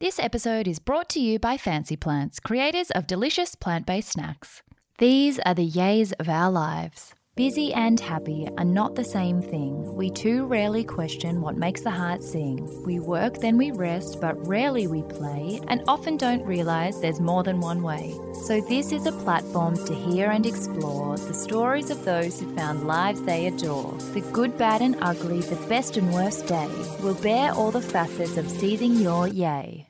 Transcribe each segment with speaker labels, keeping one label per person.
Speaker 1: This episode is brought to you by Fancy Plants, creators of delicious plant based snacks. These are the yays of our lives. Busy and happy are not the same thing. We too rarely question what makes the heart sing. We work, then we rest, but rarely we play, and often don't realise there's more than one way. So, this is a platform to hear and explore the stories of those who found lives they adore. The good, bad, and ugly, the best and worst day. will bear all the facets of seizing your yay.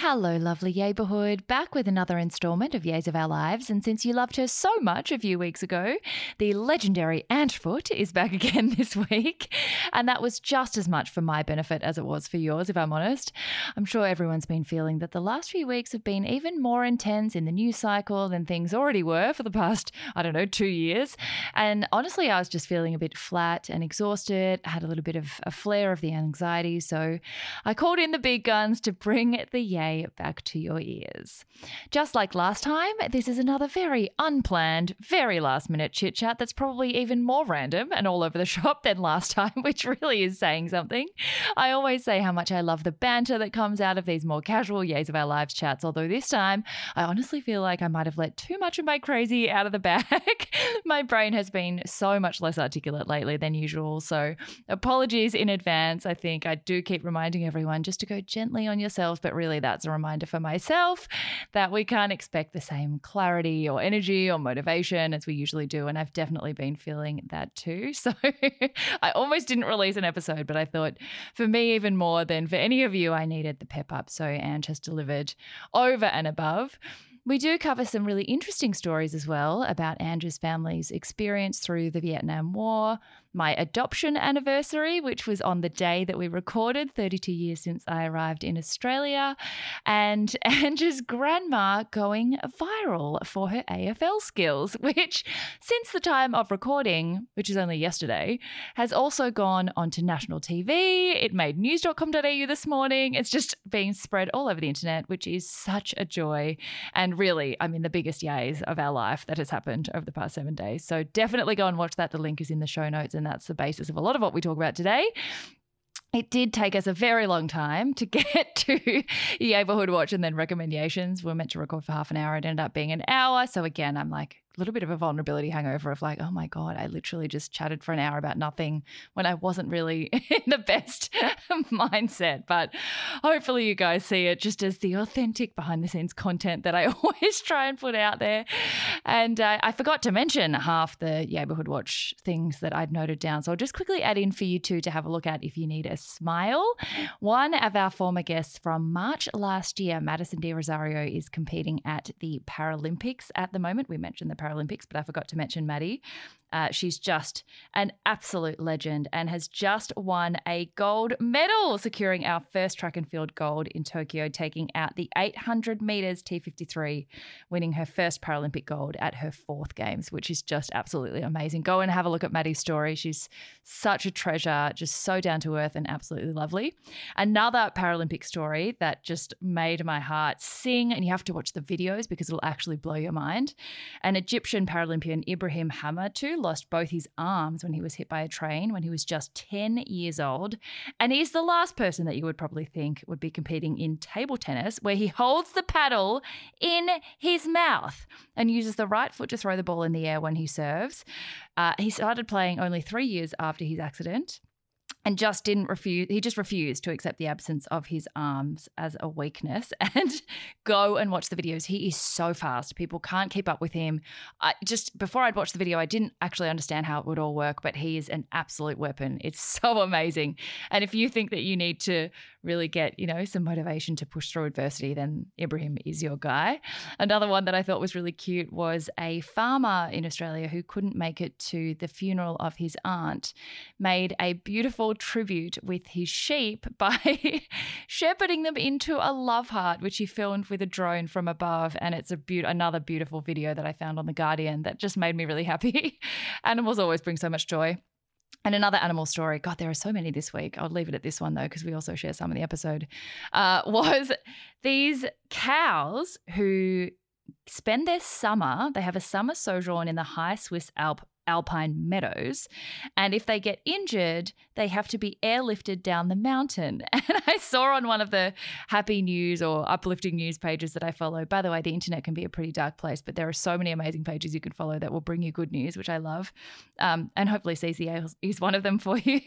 Speaker 1: Hello, lovely neighbourhood. Back with another instalment of Yays of Our Lives. And since you loved her so much a few weeks ago, the legendary Ange Foot is back again this week. And that was just as much for my benefit as it was for yours, if I'm honest. I'm sure everyone's been feeling that the last few weeks have been even more intense in the news cycle than things already were for the past, I don't know, two years. And honestly, I was just feeling a bit flat and exhausted. Had a little bit of a flare of the anxiety. So I called in the big guns to bring the Yay back to your ears. Just like last time, this is another very unplanned, very last minute chit chat that's probably even more random and all over the shop than last time, which really is saying something. I always say how much I love the banter that comes out of these more casual Yays of Our Lives chats, although this time I honestly feel like I might have let too much of my crazy out of the bag. my brain has been so much less articulate lately than usual, so apologies in advance. I think I do keep reminding everyone just to go gently on yourself, but really that's a reminder for myself that we can't expect the same clarity or energy or motivation as we usually do. And I've definitely been feeling that too. So I almost didn't release an episode, but I thought for me, even more than for any of you, I needed the pep up. So Ange has delivered over and above. We do cover some really interesting stories as well about Andrew's family's experience through the Vietnam War, my adoption anniversary, which was on the day that we recorded, 32 years since I arrived in Australia, and Andrew's grandma going viral for her AFL skills, which since the time of recording, which is only yesterday, has also gone onto national TV. It made news.com.au this morning. It's just being spread all over the internet, which is such a joy. And really, I mean, the biggest yays of our life that has happened over the past seven days. So definitely go and watch that. The link is in the show notes. And that's the basis of a lot of what we talk about today. It did take us a very long time to get to Neighborhood Watch and then recommendations. We are meant to record for half an hour. It ended up being an hour. So again, I'm like, little bit of a vulnerability hangover of like, oh my God, I literally just chatted for an hour about nothing when I wasn't really in the best mindset. But hopefully, you guys see it just as the authentic behind the scenes content that I always try and put out there. And uh, I forgot to mention half the Neighborhood Watch things that I'd noted down. So I'll just quickly add in for you two to have a look at if you need a smile. One of our former guests from March last year, Madison de Rozario, is competing at the Paralympics at the moment. We mentioned the Paralympics, but I forgot to mention Maddie. Uh, she's just an absolute legend and has just won a gold medal, securing our first track and field gold in Tokyo, taking out the 800 meters T53, winning her first Paralympic gold at her fourth games, which is just absolutely amazing. Go and have a look at Maddie's story. She's such a treasure, just so down to earth and absolutely lovely. Another Paralympic story that just made my heart sing, and you have to watch the videos because it'll actually blow your mind. An Egyptian Paralympian Ibrahim Hamadtou lost both his arms when he was hit by a train when he was just 10 years old. And he's the last person that you would probably think would be competing in table tennis, where he holds the paddle in his mouth and uses the right foot to throw the ball in the air when he serves. Uh, he started playing only three years after his accident and just didn't refuse he just refused to accept the absence of his arms as a weakness and go and watch the videos. He is so fast. People can't keep up with him. I, just before i'd watched the video i didn't actually understand how it would all work but he is an absolute weapon. It's so amazing. And if you think that you need to really get you know some motivation to push through adversity then ibrahim is your guy another one that i thought was really cute was a farmer in australia who couldn't make it to the funeral of his aunt made a beautiful tribute with his sheep by shepherding them into a love heart, which he filmed with a drone from above. And it's a be- another beautiful video that I found on The Guardian that just made me really happy. Animals always bring so much joy. And another animal story, God, there are so many this week. I'll leave it at this one though, because we also share some in the episode. Uh, was these cows who spend their summer, they have a summer sojourn in the high Swiss Alp alpine meadows. And if they get injured, they have to be airlifted down the mountain. And I saw on one of the happy news or uplifting news pages that I follow, by the way, the internet can be a pretty dark place, but there are so many amazing pages you can follow that will bring you good news, which I love. Um, and hopefully CCA is one of them for you.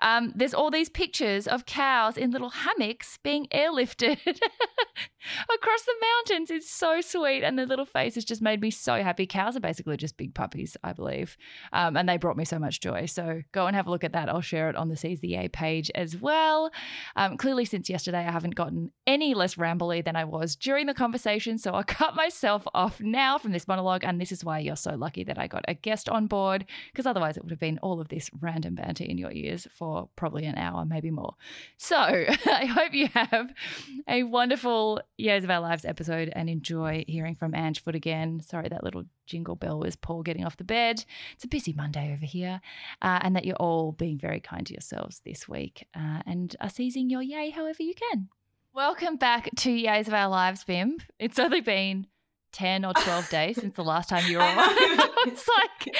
Speaker 1: um, there's all these pictures of cows in little hammocks being airlifted across the mountains. It's so sweet. And the little faces just made me so happy. Cows are basically just big puppies, I believe. Um, and they brought me so much joy. So go and have a look at that. I'll share it on the Seize the Yay page as well. Um, clearly, since yesterday, I haven't gotten any less rambly than I was during the conversation. So I'll cut myself off now from this monologue. And this is why you're so lucky that I got a guest on board, because otherwise it would have been all of this random banter in your ears for probably an hour, maybe more. So I hope you have a wonderful Yays of Our Lives episode and enjoy hearing from Ange Foot again. Sorry, that little jingle bell was Paul getting off the bed. It's a busy Monday over here. Uh, and that you're all being very kind to yourselves this week uh, and are seizing your yay however you can. Welcome back to Yays of Our Lives, Bim. It's only been 10 or 12 days since the last time you were on. it's like,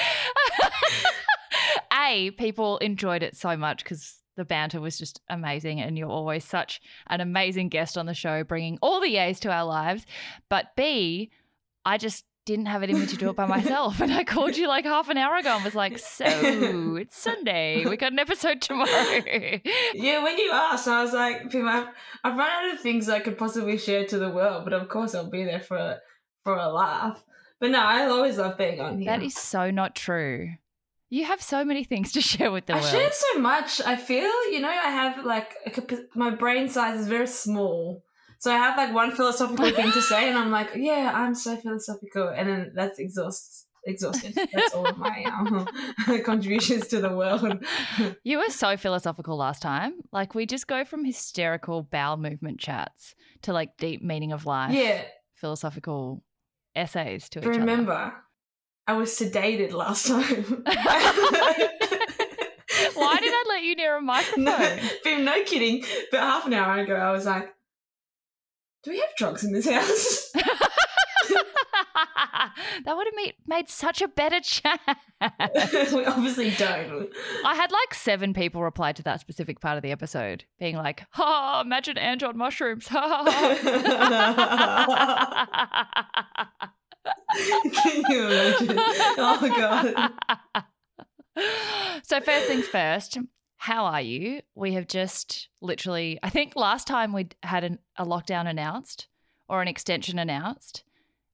Speaker 1: A, people enjoyed it so much because the banter was just amazing and you're always such an amazing guest on the show bringing all the yays to our lives but b i just didn't have it in me to do it by myself. And I called you like half an hour ago and was like, so it's Sunday. We got an episode tomorrow.
Speaker 2: yeah, when you asked, I was like, I've, I've run out of things I could possibly share to the world, but of course I'll be there for a, for a laugh. But no, I always love being on here.
Speaker 1: That is so not true. You have so many things to share with the
Speaker 2: I
Speaker 1: world.
Speaker 2: I share so much. I feel, you know, I have like, a, my brain size is very small. So I have like one philosophical thing to say, and I'm like, yeah, I'm so philosophical, and then that's exhausts exhausted. That's all of my um, contributions to the world.
Speaker 1: you were so philosophical last time. Like we just go from hysterical bowel movement chats to like deep meaning of life.
Speaker 2: Yeah,
Speaker 1: philosophical essays to each other. Remember.
Speaker 2: I was sedated last time.
Speaker 1: Why did I let you near a microphone?
Speaker 2: No, no kidding. But half an hour ago, I was like, do we have drugs in this house?
Speaker 1: that would have made, made such a better chat.
Speaker 2: we obviously don't.
Speaker 1: I had like seven people reply to that specific part of the episode, being like, "Ha! Imagine Ange on mushrooms." Ha!
Speaker 2: Can you imagine? Oh god.
Speaker 1: So first things first, how are you? We have just literally, I think last time we had an, a lockdown announced or an extension announced.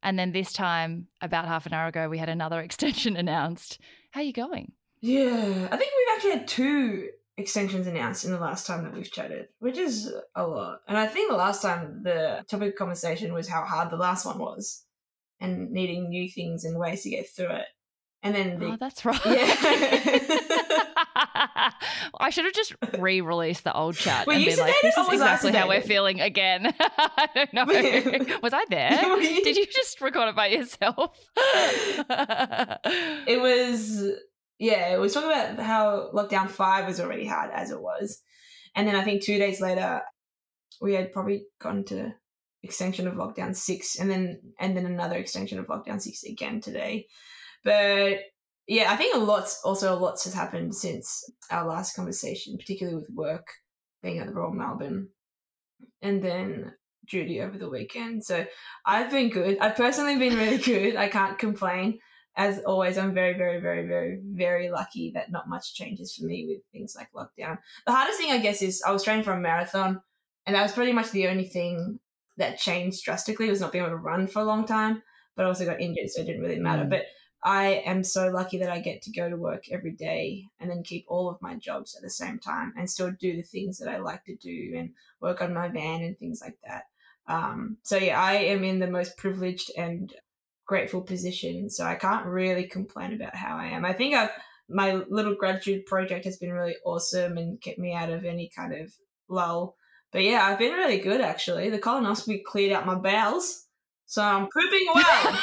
Speaker 1: And then this time, about half an hour ago, we had another extension announced. How are you going?
Speaker 2: Yeah, I think we've actually had two extensions announced in the last time that we've chatted, which is a lot. And I think the last time the topic of conversation was how hard the last one was and needing new things and ways to get through it. And then the,
Speaker 1: oh, that's right.
Speaker 2: Yeah.
Speaker 1: I should have just re-released the old chat well, and been like, "This is exactly how we're feeling again." I don't know. was I there? Did you just record it by yourself?
Speaker 2: it was, yeah. It was talking about how lockdown five was already hard as it was, and then I think two days later, we had probably gone to extension of lockdown six, and then and then another extension of lockdown six again today. But yeah, I think a lot, also a lot has happened since our last conversation, particularly with work, being at the Royal Melbourne, and then duty over the weekend. So I've been good. I've personally been really good. I can't complain. As always, I'm very, very, very, very, very lucky that not much changes for me with things like lockdown. The hardest thing, I guess, is I was training for a marathon, and that was pretty much the only thing that changed drastically was not being able to run for a long time. But I also got injured, so it didn't really matter. Mm. But I am so lucky that I get to go to work every day and then keep all of my jobs at the same time and still do the things that I like to do and work on my van and things like that. Um, so yeah, I am in the most privileged and grateful position. So I can't really complain about how I am. I think I've my little gratitude project has been really awesome and kept me out of any kind of lull. But yeah, I've been really good actually. The colonoscopy cleared out my bowels, so I'm pooping well.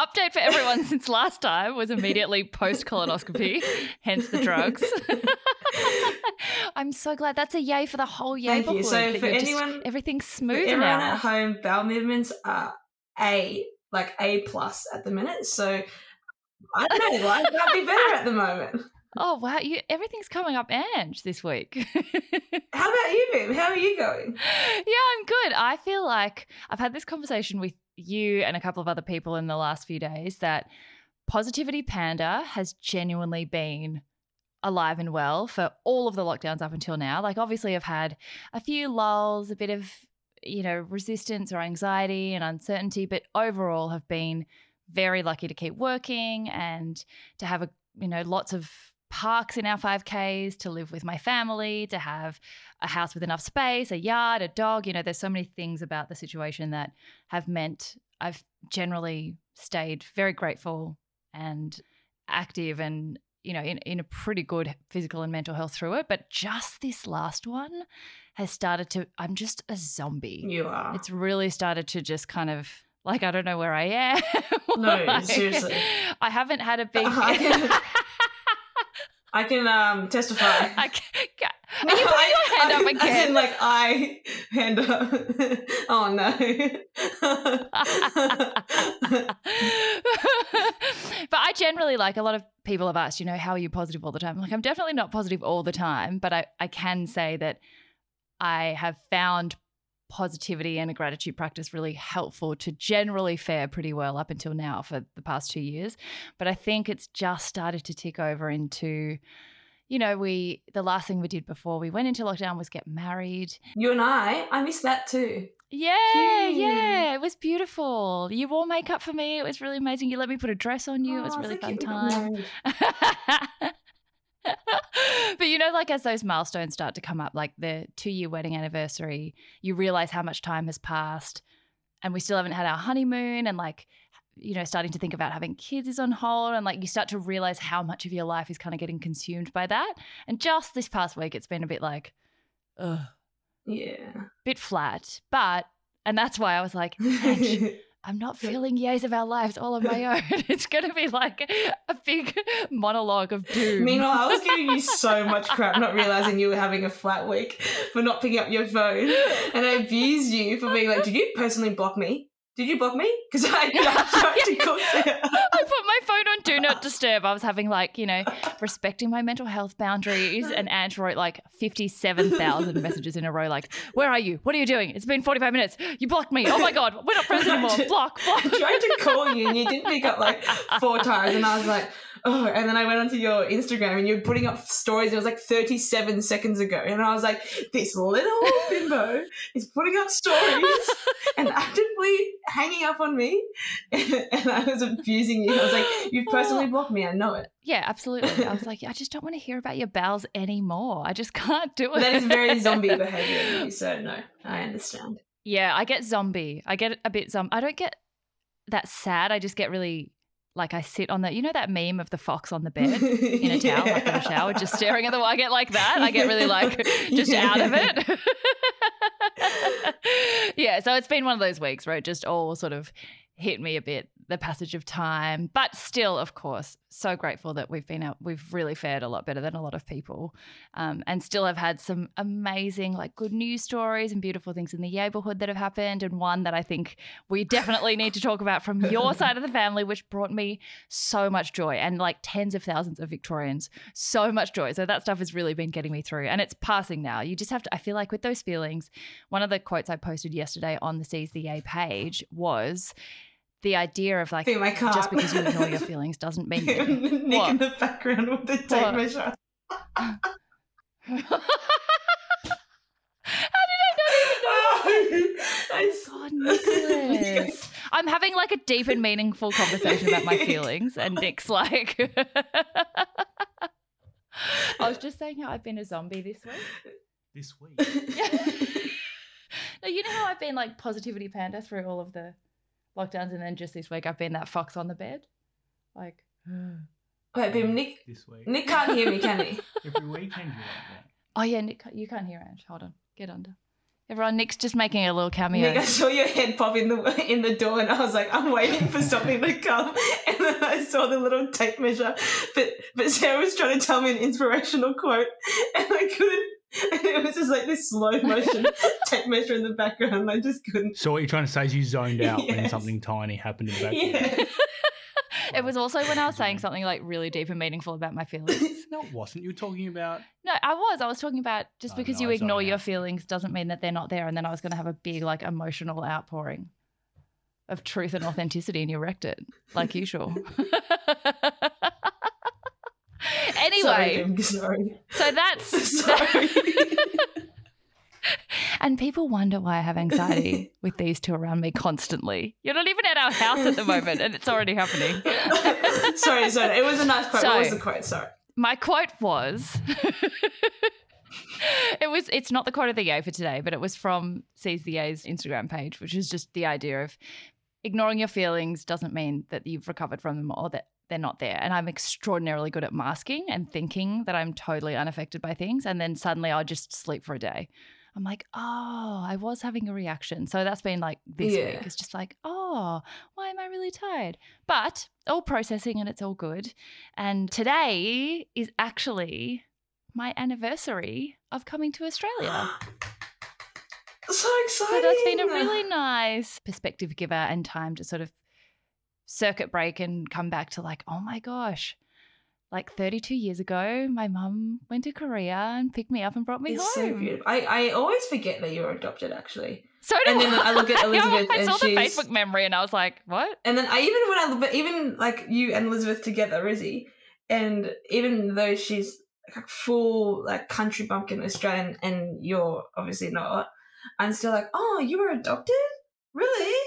Speaker 1: Update for everyone since last time was immediately post colonoscopy, hence the drugs. I'm so glad that's a yay for the whole yay.
Speaker 2: Thank you. So for anyone,
Speaker 1: everything's smooth
Speaker 2: everyone
Speaker 1: now.
Speaker 2: at home, bowel movements are A, like A plus at the minute. So I don't know, life might be better at the moment.
Speaker 1: Oh wow, you everything's coming up Ange this week.
Speaker 2: How about you, Bim? How are you going?
Speaker 1: Yeah, I'm good. I feel like I've had this conversation with you and a couple of other people in the last few days that Positivity Panda has genuinely been alive and well for all of the lockdowns up until now. Like obviously I've had a few lulls, a bit of, you know, resistance or anxiety and uncertainty, but overall have been very lucky to keep working and to have a, you know, lots of parks in our 5Ks, to live with my family, to have a house with enough space, a yard, a dog. You know, there's so many things about the situation that have meant I've generally stayed very grateful and active and you know in, in a pretty good physical and mental health through it but just this last one has started to i'm just a zombie
Speaker 2: You are.
Speaker 1: it's really started to just kind of like i don't know where i am
Speaker 2: No,
Speaker 1: Like,
Speaker 2: seriously.
Speaker 1: i haven't had a big
Speaker 2: can- uh-huh. I can um, testify.
Speaker 1: I ca- ca- Are you putting your hand up
Speaker 2: As
Speaker 1: again?
Speaker 2: in, like, I hand up. oh, no.
Speaker 1: but I generally like a lot of people have asked, you know, how are you positive all the time? Like, I'm definitely not positive all the time, but I, I can say that I have found positivity and a gratitude practice really helpful to generally fare pretty well up until now for the past two years. But I think it's just started to tick over into, you know, we, the last thing we did before we went into lockdown was get married.
Speaker 2: you and I, I missed that too.
Speaker 1: Yeah, yeah, it was beautiful. You wore makeup for me. It was really amazing. You let me put a dress on you. it was a
Speaker 2: Oh,
Speaker 1: really fun
Speaker 2: cute, we got
Speaker 1: time. but you know, like as those milestones start to come up, like the two year wedding anniversary, you realize how much time has passed and we still haven't had our honeymoon and like you know starting to think about having kids is on hold and like you start to realize how much of your life is kind of getting consumed by that. And just this past week it's been a bit like ugh.
Speaker 2: Yeah.
Speaker 1: bit flat but and that's why i was like I'm not feeling yays of our lives all on my own. It's going to be like a big monologue of doom.
Speaker 2: Meanwhile, I was giving you so much crap, not realizing you were having a flat week for not picking up your phone, and I abused you for being like, "Did you personally block me? Did you block me? Because I, I tried to call Sarah."
Speaker 1: I put my phone on do not disturb. I was having like, you know, respecting my mental health boundaries. And Ange wrote like 57,000 messages in a row, like, where are you? What are you doing? It's been 45 minutes. You blocked me. Oh my God. We're not friends anymore. Block, block.
Speaker 2: I tried to call you and you didn't pick up like four times, and I was like, oh. And then I went onto your Instagram and you were putting up stories. It was like 37 seconds ago, and I was like, this little bimbo is putting up stories and actively hanging up on me, and I was abusing you. I was like, you've oh. personally blocked me. I know it.
Speaker 1: Yeah, absolutely. I was like, I just don't want to hear about your bowels anymore. I just can't do it.
Speaker 2: That is very zombie behavior so no, I understand.
Speaker 1: Yeah, I get zombie. I get a bit zombie. I don't get that sad. I just get really like I sit on the, you know, that meme of the fox on the bed in a towel, like in a shower, just staring at the wall. I get like that. I get really like just out of it. yeah, so it's been one of those weeks where it just all sort of hit me a bit the passage of time but still of course so grateful that we've been out we've really fared a lot better than a lot of people um, and still have had some amazing like good news stories and beautiful things in the neighborhood that have happened and one that i think we definitely need to talk about from your side of the family which brought me so much joy and like tens of thousands of victorians so much joy. So that stuff has really been getting me through and it's passing now. You just have to i feel like with those feelings one of the quotes i posted yesterday on the seize the yay page was the idea of like
Speaker 2: my car.
Speaker 1: just because you ignore your feelings doesn't mean you
Speaker 2: Nick
Speaker 1: What?
Speaker 2: in the background with the tape
Speaker 1: What?
Speaker 2: measure.
Speaker 1: How did I not even know?
Speaker 2: I
Speaker 1: God, Nicholas. I'm having like a deep and meaningful conversation about my feelings, and Nick's like, I was just saying how I've been a zombie this week.
Speaker 3: this week.
Speaker 1: no, you know how I've been like positivity panda through all of the lockdowns, and then just this week I've been that fox on the bed. Like,
Speaker 2: Wait, but Nick,
Speaker 3: This week.
Speaker 2: Nick can't hear me, can he?
Speaker 3: Every weekend you're like that.
Speaker 1: oh yeah, Nick, you can't hear Ange. Hold on, get under. Everyone, Nick's just making a little cameo.
Speaker 2: Nick, I saw your head pop in the in the door, and I was like, I'm waiting for something to come. And then I saw the little tape measure, but but Sarah was trying to tell me an inspirational quote, and I couldn't. And it was just like this slow motion tape measure in the background. I just couldn't.
Speaker 3: So what you're trying to say is you zoned out when something tiny happened in the background.
Speaker 2: Yeah.
Speaker 1: It was also when I was saying something like really deep and meaningful about my feelings.
Speaker 3: No, it wasn't. You were talking about
Speaker 1: No, I was. I was talking about just
Speaker 3: Oh,
Speaker 1: because
Speaker 3: no,
Speaker 1: you
Speaker 3: I
Speaker 1: ignore your
Speaker 3: out.
Speaker 1: feelings doesn't mean that they're not there. And then I was going to have a big, like, emotional outpouring of truth and authenticity, and you wrecked it, like usual. Anyway,
Speaker 2: Sorry, sorry.
Speaker 1: so that's.
Speaker 2: Sorry.
Speaker 1: and people wonder why I have anxiety with these two around me constantly. You're not even at our house at the moment, and it's already happening.
Speaker 2: sorry, sorry. It was a nice quote.
Speaker 1: So-
Speaker 2: what was the quote? Sorry.
Speaker 1: My quote was It was it's not the quote of the yay for today, but it was from Seize the Yay's Instagram page, which is just the idea of ignoring your feelings doesn't mean that you've recovered from them or that they're not there. And I'm extraordinarily good at masking and thinking that I'm totally unaffected by things. And then suddenly I'll just sleep for a day. I'm like, oh, I was having a reaction. So that's been like this
Speaker 2: Yeah.
Speaker 1: week. It's just like, oh, why am I really tired? But all processing and it's all good. And today is actually my anniversary of coming to Australia.
Speaker 2: so exciting.
Speaker 1: So that's been a really nice perspective giver and time to sort of circuit break and come back to like, oh my gosh, like 32 years ago, my mum went to Korea and picked me up and brought me
Speaker 2: It's so
Speaker 1: home.
Speaker 2: beautiful. I, I always forget that you're adopted, actually.
Speaker 1: So do
Speaker 2: And then I look at Elizabeth
Speaker 1: I
Speaker 2: and
Speaker 1: saw the
Speaker 2: she's-
Speaker 1: Facebook memory and I was like, what?
Speaker 2: And then I even when I even like you and Elizabeth together, Rizzy, and even though she's like full like country bumpkin Australian, and you're obviously not, I'm still like, oh, you were adopted, really?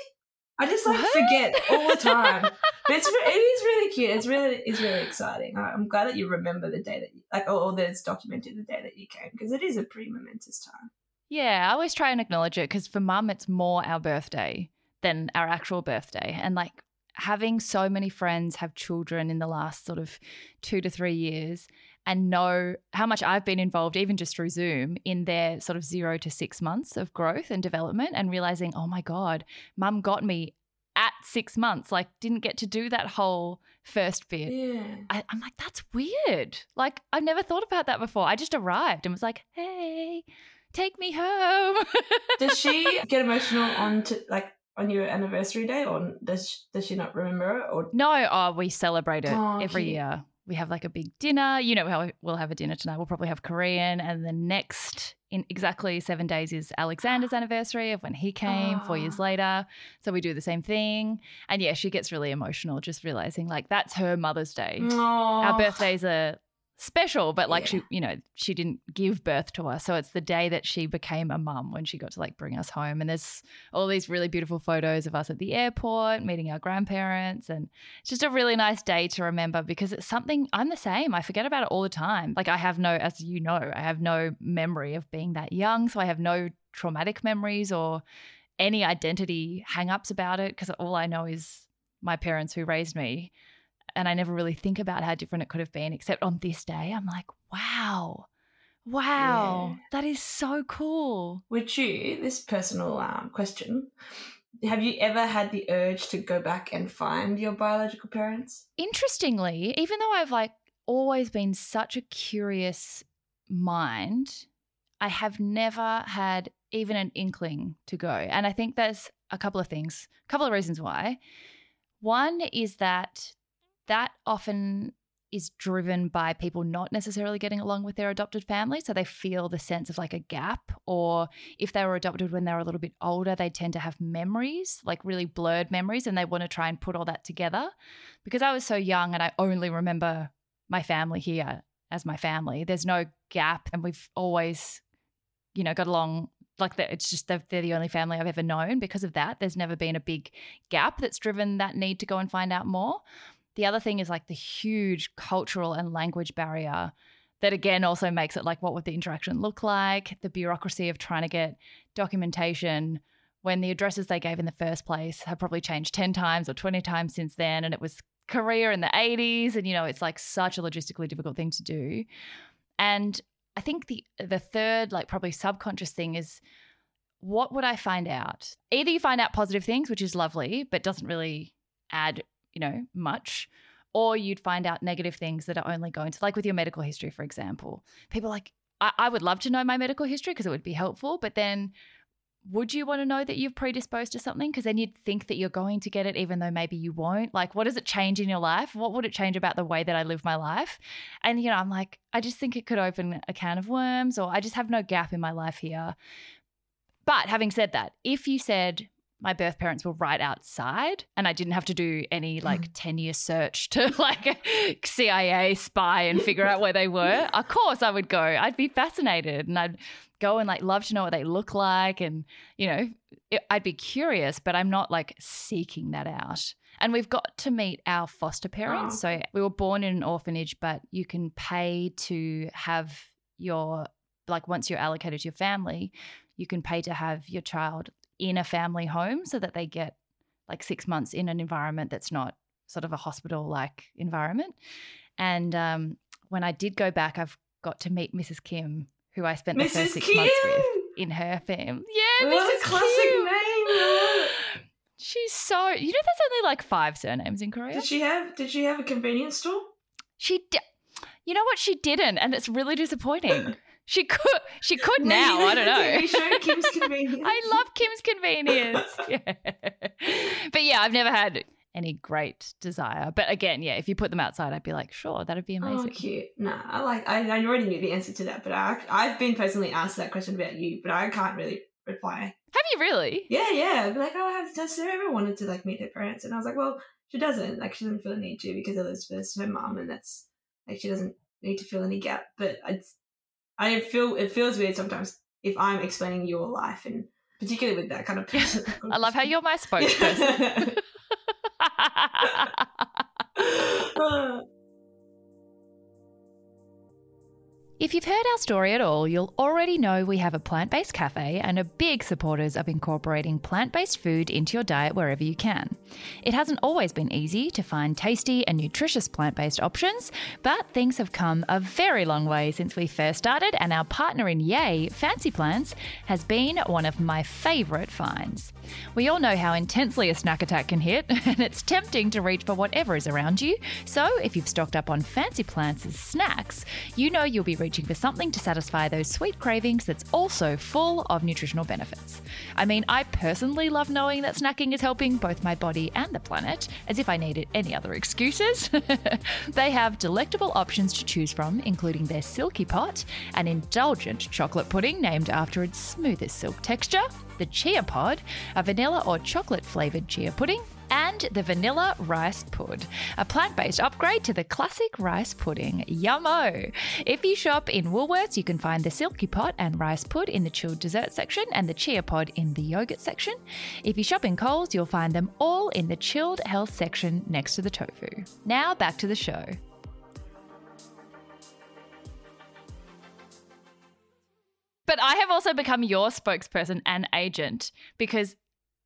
Speaker 2: I just like
Speaker 1: What?
Speaker 2: forget all the time. but it's it is really cute. It's really it's really exciting. I'm glad that you remember the day that you, like or that it's documented the day that you came because it is a pretty momentous time.
Speaker 1: Yeah, I always try and acknowledge it because for mum, it's more our birthday than our actual birthday. And like having so many friends have children in the last sort of two to three years and know how much I've been involved, even just through Zoom, in their sort of zero to six months of growth and development and realizing, oh my God, mum got me at six months, like didn't get to do that whole first bit.
Speaker 2: Yeah.
Speaker 1: I, I'm like, that's weird. Like, I've never thought about that before. I just arrived and was like, hey, take me home.
Speaker 2: Does she get emotional on to like on your anniversary day, or does does she not remember it? Or
Speaker 1: no, oh, we celebrate it
Speaker 2: Oh,
Speaker 1: every
Speaker 2: cute.
Speaker 1: year. We have like a big dinner. You know how we'll have a dinner tonight. We'll probably have Korean. And the next, in exactly seven days, is Alexander's anniversary of when he came four years later. So we do the same thing. And yeah, she gets really emotional just realizing like that's her Mother's Day. our birthdays are special, but like
Speaker 2: Yeah.
Speaker 1: she, you know, she didn't give birth to us. So it's the day that she became a mum when she got to like bring us home. And there's all these really beautiful photos of us at the airport meeting our grandparents. And it's just a really nice day to remember because it's something I'm the same. I forget about it all the time. Like I have no, as you know, I have no memory of being that young. So I have no traumatic memories or any identity hang ups about it because all I know is my parents who raised me and I never really think about how different it could have been, except on this day, I'm like, wow, wow,
Speaker 2: Yeah.
Speaker 1: that is so cool.
Speaker 2: Would you, this personal um, question, have you ever had the urge to go back and find your biological parents?
Speaker 1: Interestingly, even though I've like always been such a curious mind, I have never had even an inkling to go. And I think there's a couple of things, a couple of reasons why. One is that that often is driven by people not necessarily getting along with their adopted family. So they feel the sense of like a gap, or if they were adopted when they were a little bit older, they tend to have memories, like really blurred memories, and they want to try and put all that together. Because I was so young and I only remember my family here as my family, there's no gap, and we've always, you know, got along. Like it's just they're the only family I've ever known. Because of that, there's never been a big gap that's driven that need to go and find out more. The other thing is like the huge cultural and language barrier that again also makes it like what would the interaction look like, the bureaucracy of trying to get documentation when the addresses they gave in the first place have probably changed 10 times or 20 times since then and it was Korea in the 80s and you know it's like such a logistically difficult thing to do. And I think the the third like probably subconscious thing is what would I find out? Either you find out positive things, which is lovely, but doesn't really add, you know, much, or you'd find out negative things that are only going to, like with your medical history, for example. People like, I, I would love to know my medical history because it would be helpful, but then would you want to know that you're predisposed to something? Because then you'd think that you're going to get it, even though maybe you won't. Like, what does it change in your life? What would it change about the way that I live my life? And, you know, I'm like, I just think it could open a can of worms, or I just have no gap in my life here. But having said that, if you said, my birth parents were right outside and I didn't have to do any like 10 year search to like CIA spy and figure out where they were. Of course I would go. I'd be fascinated and I'd go and like love to know what they look like and you know it, I'd be curious but I'm not like seeking that out. And we've got to meet our foster oh, parents. So we were born in an orphanage but you can pay to have your like once you're allocated to your family, you can pay to have your child in a family home so that they get like 6 months in an environment that's not sort of a hospital like environment. And um, when I did go back, I've got to meet Mrs. Kim who I spent the first six
Speaker 2: Kim!
Speaker 1: months with in her fam. Yeah,
Speaker 2: What
Speaker 1: Mrs.
Speaker 2: a classic
Speaker 1: Kim.
Speaker 2: name.
Speaker 1: She's so you know there's only like five surnames in Korea.
Speaker 2: Did she have? Did she have a convenience store?
Speaker 1: She di- You know what she didn't and it's really disappointing. She could she could now, I don't know.
Speaker 2: Kim's convenience.
Speaker 1: I love Kim's convenience. Yeah. But yeah, I've never had any great desire. But again, yeah, if you put them outside, I'd be like, sure, that'd be amazing.
Speaker 2: Oh,
Speaker 1: amazing.
Speaker 2: cute. Nah, I like. I, I already knew the answer to that, but I, I've been personally asked that question about you, but I can't really reply.
Speaker 1: Have you really?
Speaker 2: Yeah, yeah. I'd be like, oh, have, has Sarah ever wanted to like meet her parents? And I was like, well, she doesn't. Like, she doesn't feel the need to because Elizabeth's her mom, and that's like she doesn't need to fill any gap. But it's, I feel it feels weird sometimes if I'm explaining your life, and particularly with that kind of person.
Speaker 1: I love how you're my spokesperson. If you've heard our story at all, you'll already know we have a plant based cafe and are big supporters of incorporating plant based food into your diet wherever you can. It hasn't always been easy to find tasty and nutritious plant based options, but things have come a very long way since we first started, and our partner in Yay, Fancy Plants, has been one of my favourite finds. We all know how intensely a snack attack can hit, and it's tempting to reach for whatever is around you. So, if you've stocked up on Fancy Plants snacks, you know you'll be reaching for something to satisfy those sweet cravings that's also full of nutritional benefits. I mean, I personally love knowing that snacking is helping both my body and the planet, as if I needed any other excuses. they have delectable options to choose from, including their Silky Pot, an indulgent chocolate pudding named after its smoothest silk texture, the Chia Pod, a vanilla or chocolate flavored chia pudding, and the Vanilla Rice Pud, a plant based upgrade to the classic rice pudding. Yummo! If you shop in Woolworths, you can find the Silky Pot and Rice Pud in the chilled dessert section and the Chia Pod in the yogurt section. If you shop in Coles, you'll find them all in the chilled health section next to the tofu. Now back to the show. But I have also become your spokesperson and agent because,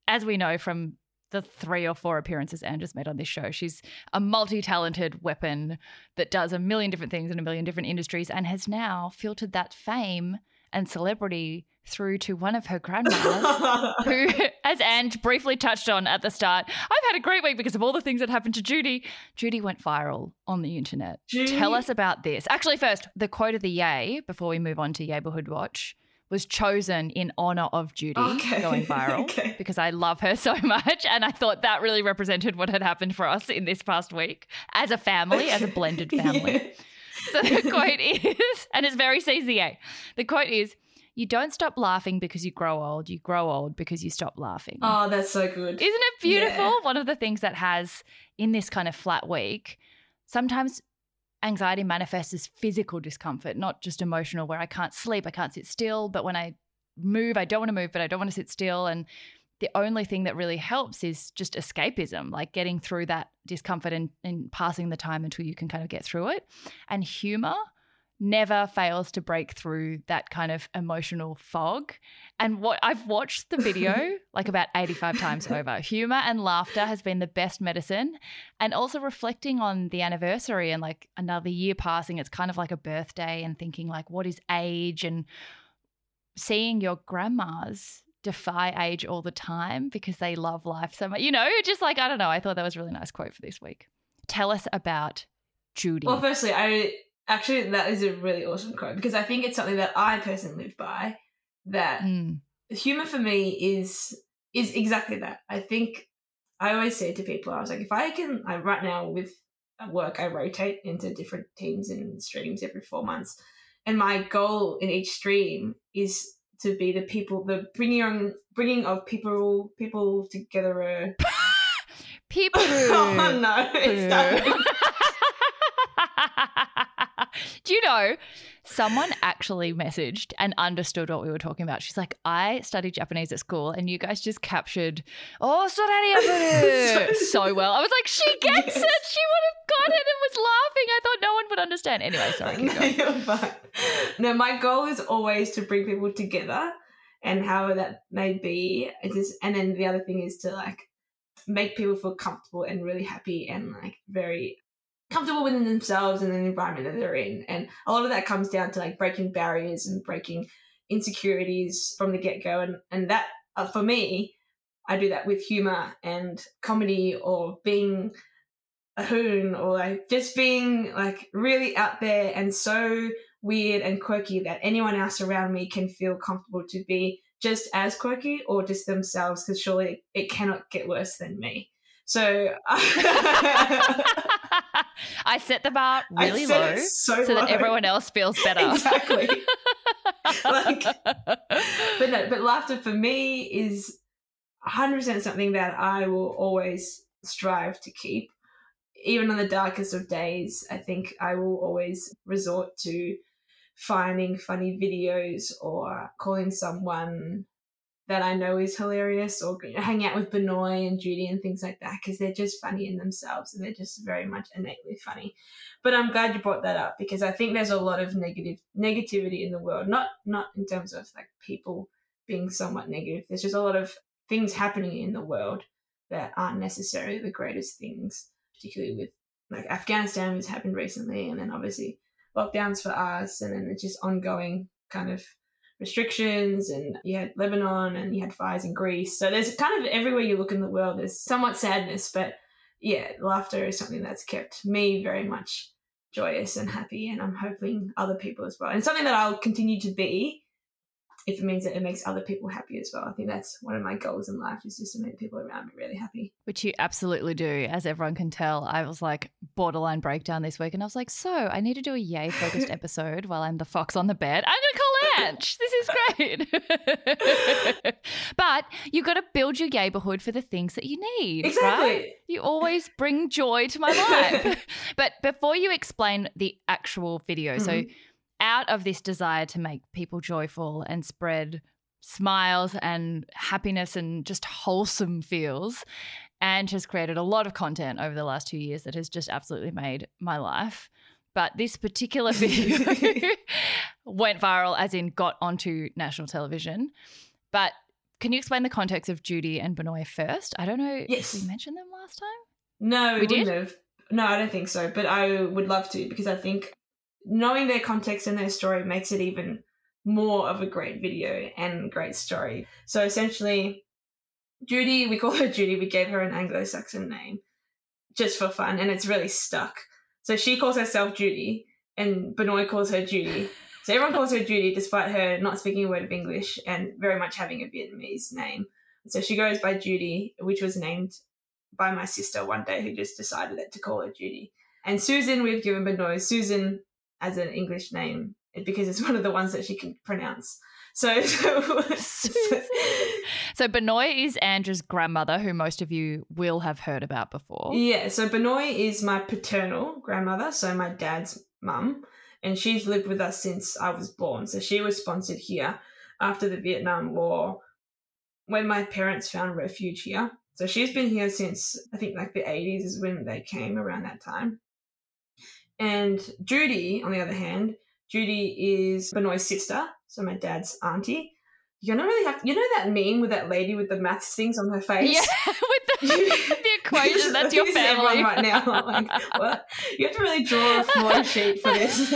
Speaker 1: as we know from the three or four appearances Andrew's made on this show, she's a multi talented weapon that does a million different things in a million different industries and has now filtered that fame and celebrity through to one of her grandmothers. who, as Ange briefly touched on at the start, I've had a great week because of all the things that happened to Judy. Judy went viral on the internet.
Speaker 2: Judy-
Speaker 1: Tell us about this. Actually, first, the quote of the Yay, before we move on to Neighborhood Watch, was chosen in honor of Judy
Speaker 2: Okay.
Speaker 1: going viral
Speaker 2: Okay.
Speaker 1: because I love her so much. And I thought that really represented what had happened for us in this past week as a family, as a blended family. So the quote is, and it's very CZA. The quote is, "You don't stop laughing because you grow old. You grow old because you stop laughing."
Speaker 2: Oh, that's so good.
Speaker 1: Isn't it beautiful?
Speaker 2: Yeah.
Speaker 1: One of the things that has in this kind of flat week, sometimes anxiety manifests as physical discomfort, not just emotional, where I can't sleep, I can't sit still. But when I move, I don't want to move, but I don't want to sit still. And the only thing that really helps is just escapism, like getting through that discomfort and, and passing the time until you can kind of get through it. And humor never fails to break through that kind of emotional fog. And what I've watched the video like about 85 times over. Humor and laughter has been the best medicine. And also reflecting on the anniversary and like another year passing, it's kind of like a birthday and thinking like what is age and seeing your grandma's defy age all the time because they love life so much. You know, just like, I don't know. I thought that was a really nice quote for this week. Tell us about Judy.
Speaker 2: Well, firstly, I actually, that is a really awesome quote because I think it's something that I personally live by that
Speaker 1: Mm.
Speaker 2: humor for me is is exactly that. I think I always say to people, I was like, if I can, I, right now with work, I rotate into different teams and streams every four months, and my goal in each stream is to be the people, the bringing on, bringing of people, people together. A...
Speaker 1: People.
Speaker 2: oh no, it's done.
Speaker 1: Do you know, someone actually messaged and understood what we were talking about. She's like, I studied Japanese at school and you guys just captured, oh, sorari so well. I was like, she gets
Speaker 2: Yes.
Speaker 1: it. She would have got it and was laughing. I thought no one would understand. Anyway, sorry, keep
Speaker 2: no,
Speaker 1: going.
Speaker 2: No, my goal is always to bring people together, and however that may be, it just and then the other thing is to like make people feel comfortable and really happy and like very comfortable within themselves and the environment that they're in. And a lot of that comes down to like breaking barriers and breaking insecurities from the get go. And and that uh, for me, I do that with humor and comedy or being a hoon or like just being like really out there and so weird and quirky that anyone else around me can feel comfortable to be just as quirky or just themselves because surely it cannot get worse than me. So
Speaker 1: I set the bar really low
Speaker 2: so,
Speaker 1: so that everyone else feels better.
Speaker 2: Exactly. Like- but no, but laughter for me is 100% something that I will always strive to keep. Even on the darkest of days, I think I will always resort to finding funny videos or calling someone that I know is hilarious or you know, hang out with Benoit and Judy and things like that because they're just funny in themselves and they're just very much innately funny. But I'm glad you brought that up because I think there's a lot of negative negativity in the world. Not not in terms of like people being somewhat negative. There's just a lot of things happening in the world that aren't necessarily the greatest things, particularly with like Afghanistan, which happened recently, and then obviously lockdowns for us, and then it's just ongoing kind of restrictions and you had Lebanon and you had fires in Greece. So there's kind of everywhere you look in the world, there's somewhat sadness, but yeah, laughter is something that's kept me very much joyous and happy, and I'm hoping other people as well. And something that I'll continue to be if it means that it makes other people happy as well. I think that's one of my goals in life is just to make people around me really happy.
Speaker 1: Which you absolutely do, as everyone can tell. I was like borderline breakdown this week, and I was like, so I need to do a yay focused episode while I'm the fox on the bed. I'm to call Ange. This is great. but you got to build your neighborhood for the things that you need. Right?
Speaker 2: Exactly.
Speaker 1: You always bring joy to my life. but before you explain the actual video, so
Speaker 2: Mhm.
Speaker 1: Out of this desire to make people joyful and spread smiles and happiness and just wholesome feels, Ange has created a lot of content over the last two years that has just absolutely made my life. But this particular video went viral, as in got onto national television. But can you explain the context of Judy and Benoit first? I don't know
Speaker 2: Yes.
Speaker 1: if we mentioned them last time.
Speaker 2: No,
Speaker 1: We
Speaker 2: we
Speaker 1: did?
Speaker 2: wouldn't have. No, I don't think so. But I would love to because I think knowing their context and their story makes it even more of a great video and great story. So essentially, Judy, we call her Judy, we gave her an Anglo Saxon name just for fun, and it's really stuck. So she calls herself Judy, and Benoit calls her Judy. So everyone calls her Judy despite her not speaking a word of English and very much having a Vietnamese name. So she goes by Judy, which was named by my sister one day who just decided that to call her Judy. And Susan, we've given Benoit Susan as an English name because it's one of the ones that she can pronounce. So,
Speaker 1: Susan. So Benoit is Andrew's grandmother, who most of you will have heard about before.
Speaker 2: yeah, so Benoit is my paternal grandmother, so my dad's mum, and she's lived with us since I was born. So she was sponsored here after the Vietnam War when my parents found refuge here. So she's been here since I think like the 80s is when they came around that time. And Judy, on the other hand, Judy is Benoit's sister, so my dad's auntie. You don't really have To, you know that meme with that lady with the maths things on her face?
Speaker 1: Yeah, with the, the equation. That's your family.
Speaker 2: right now. Like? You have to really draw a flow sheet for this.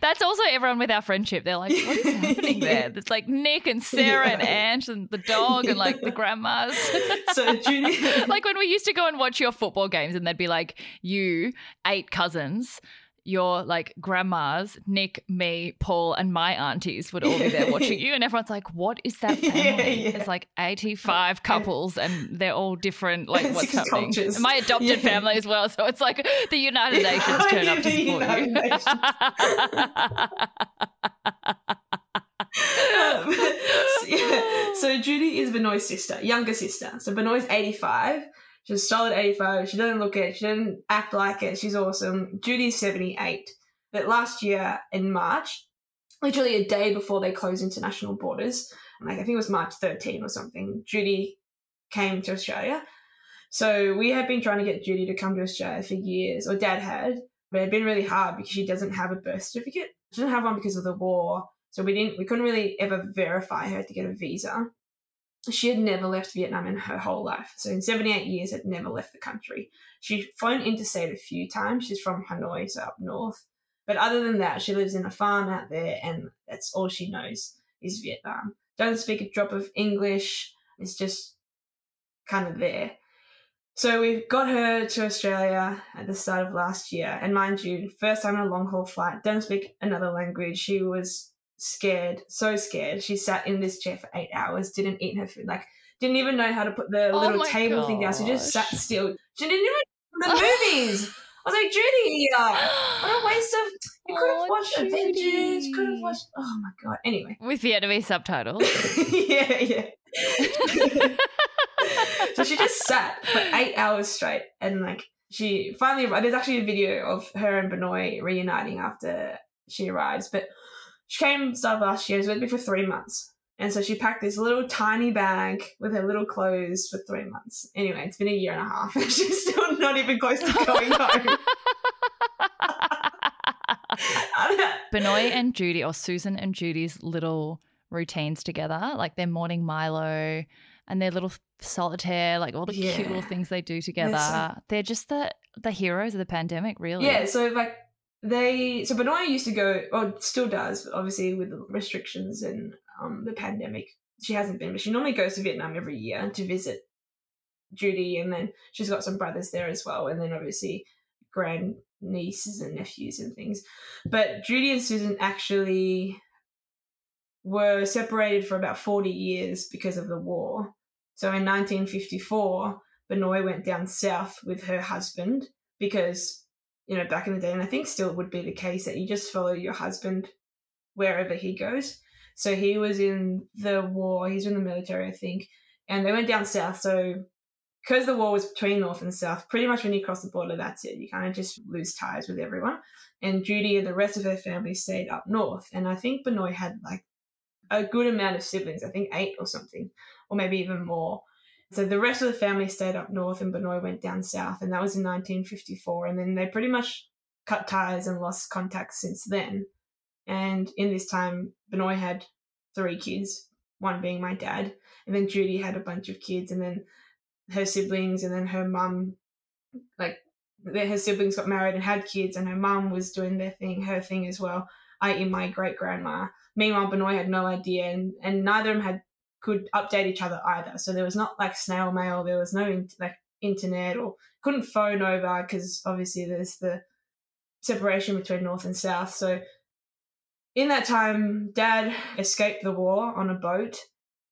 Speaker 1: That's also everyone with our friendship. They're like, what is happening there? It's like Nick and Sarah and
Speaker 2: Yeah.
Speaker 1: Ant and the dog and like the grandmas.
Speaker 2: So
Speaker 1: like when we used to go and watch your football games and they'd be like you, eight cousins, your like grandmas, Nick, me, Paul, and my aunties would all be there watching you. And everyone's like, what is that family?
Speaker 2: yeah.
Speaker 1: It's like 85 couples and they're all different. Like what's
Speaker 2: Six
Speaker 1: happening?
Speaker 2: cultures.
Speaker 1: My adopted
Speaker 2: Yeah.
Speaker 1: family as well. So it's like the United Nations turn up to support
Speaker 2: Um,
Speaker 1: you.
Speaker 2: so, yeah. so Judy is Benoit's sister, younger sister. So Benoit's 85. She's a solid 85. She doesn't look it. She doesn't act like it. She's awesome. Judy's 78. But last year in March, literally a day before they closed international borders, like I think it was March 13 or something, Judy came to Australia. So we had been trying to get Judy to come to Australia for years, or Dad had, but it had been really hard because she doesn't have a birth certificate. She doesn't have one because of the war. So we didn't we couldn't really ever verify her to get a visa. She had never left Vietnam in her whole life. So in 78 years had never left the country. She's flown interstate a few times. She's from Hanoi, so up north. But other than that, she lives in a farm out there and that's all she knows is Vietnam. Doesn't speak a drop of English. It's just kind of there. So we got her to Australia at the start of last year, and mind you, first time on a long haul flight, don't speak another language. She was scared, so scared. She sat in this chair for eight hours, didn't eat her food, like didn't even know how to put the
Speaker 1: Oh
Speaker 2: little table thing down. So just sat still. She didn't even know the movies. I was like, Judy, uh, what a waste of. You could have
Speaker 1: Oh,
Speaker 2: watched Avengers. Could have watched. Oh my god. Anyway.
Speaker 1: With Vietnamese subtitles.
Speaker 2: yeah, yeah. so she just sat for eight hours straight and like she finally. There's actually a video of her and Bà Nội reuniting after she arrives, but she came start of last year. She was with me for three months. And so she packed this little tiny bag with her little clothes for three months. Anyway, it's been a year and a half and she's still not even close to going home.
Speaker 1: Bà Nội and Judy, or Susan and Judy's little routines together, like their morning Milo and their little solitaire, like all the cute little things they do together.
Speaker 2: so-
Speaker 1: They're just the the heroes of the pandemic, really.
Speaker 2: Yeah, so like they so Bà Nội used to go or still does, obviously with the restrictions and um, the pandemic, she hasn't been, but she normally goes to Vietnam every year to visit Judy and then she's got some brothers there as well, and then obviously grand nieces and nephews and things. But Judy and Susan actually were separated for about 40 years because of the war. So in 1954, Bà Nội went down south with her husband because, you know, back in the day, and I think still would be the case that you just follow your husband wherever he goes. So he was in the war, he's in the military, I think, and they went down south. So because the war was between North and South, pretty much when you cross the border, that's it. You kind of just lose ties with everyone. And Judy and the rest of her family stayed up north. And I think Bà Nội had like a good amount of siblings, I think eight or something, or maybe even more. So the rest of the family stayed up north and Bà Nội went down south, and that was in 1954. And then they pretty much cut ties and lost contact since then. And in this time, Bà Nội had three kids, one being my dad, and then Judy had a bunch of kids, and then her siblings, and then her mum, like her siblings got married and had kids, and her mum was doing their thing, her thing as well, i.e., my great grandma. Meanwhile, Bà Nội had no idea, and, and neither of them had could update each other either. So there was not like snail mail, there was no in, like internet, or couldn't phone over because obviously there's the separation between North and South. So in that time, Dad escaped the war on a boat,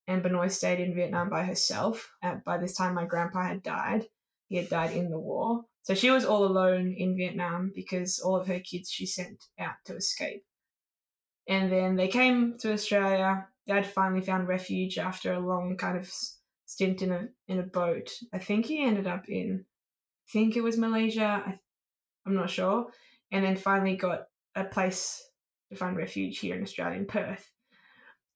Speaker 2: and Bà Nội stayed in Vietnam by herself. Uh, by this time, my grandpa had died. He had died in the war. So she was all alone in Vietnam because all of her kids she sent out to escape. And then they came to Australia. Dad finally found refuge after a long kind of stint in a in a boat. I think he ended up in, I think it was Malaysia. I, I'm not sure. And then finally got a place to find refuge here in Australia in Perth.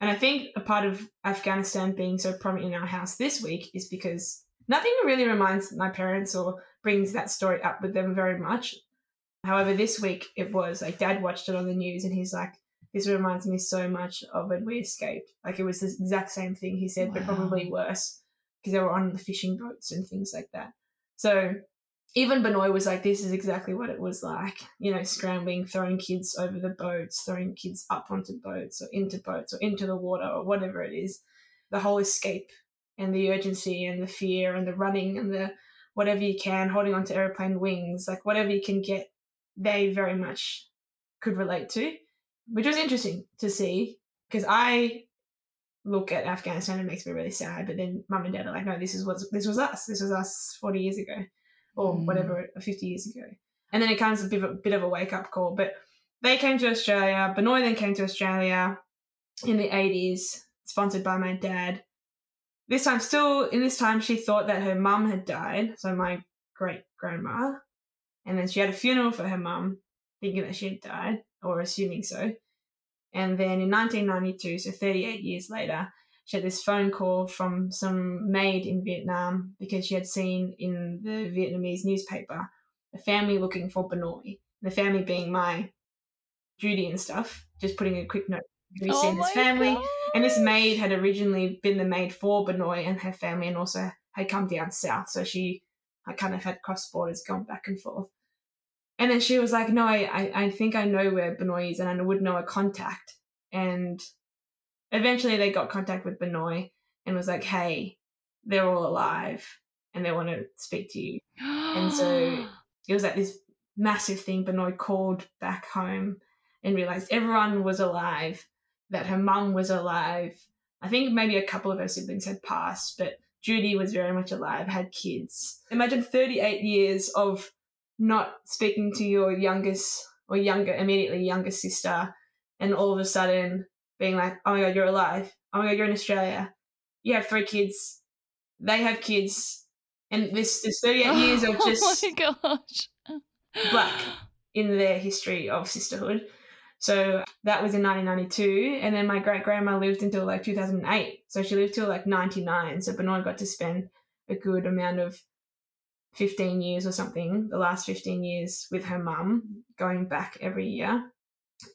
Speaker 2: And I think a part of Afghanistan being so prominent in our house this week is because nothing really reminds my parents or brings that story up with them very much. However, this week it was like dad watched it on the news and he's like, this reminds me so much of when we escaped. Like it was the exact same thing he said, but probably worse because they were on the fishing boats and things like that. So even Bà Nội was like, this is exactly what it was like, you know, scrambling, throwing kids over the boats, throwing kids up onto boats or into boats or into the water or whatever it is. The whole escape and the urgency and the fear and the running and the whatever you can, holding onto airplane wings, like whatever you can get, they very much could relate to, which was interesting to see because I look at Afghanistan and it makes me really sad. But then mum and dad are like, no, this is what this was us. This was us 40 years ago or
Speaker 1: Mm.
Speaker 2: whatever, 50 years ago. And then it comes a bit of a, bit of a wake up call. But they came to Australia. Bà Nội then came to Australia in the 80s, sponsored by my dad. This time, still in this time, she thought that her mum had died. So my great grandma. And then she had a funeral for her mum, thinking that she had died, or assuming so. And then in 1992, so 38 years later, she had this phone call from some maid in Vietnam because she had seen in the Vietnamese newspaper a family looking for Bà Nội. The family being my Judy and stuff. Just putting a quick note. Have you oh seen this
Speaker 1: Oh
Speaker 2: family? And this maid had originally been the maid for Bà Nội and her family, and also had come down south. So she, I kind of had cross borders, gone back and forth. And then she was like, "No, I, I, I think I know where Bà Nội is, and I would know a contact." And eventually, they got contact with Bà Nội and was like, "Hey, they're all alive, and they want to speak to you." And so it was like this massive thing. Bà Nội called back home and realized everyone was alive, that her mum was alive. I think maybe a couple of her siblings had passed, but Judy was very much alive, had kids. Imagine 38 years of not speaking to your youngest or younger, immediately younger sister, and all of a sudden being like, oh my God, you're alive. Oh my God, you're in Australia. You have three kids. They have kids. And this, this 38 years of just
Speaker 1: Oh my gosh.
Speaker 2: black in their history of sisterhood. So that was in 1992, and then my great grandma lived until like 2008. So she lived till like 99. So Bà Nội got to spend a good amount of 15 years or something, the last 15 years with her mum, going back every year,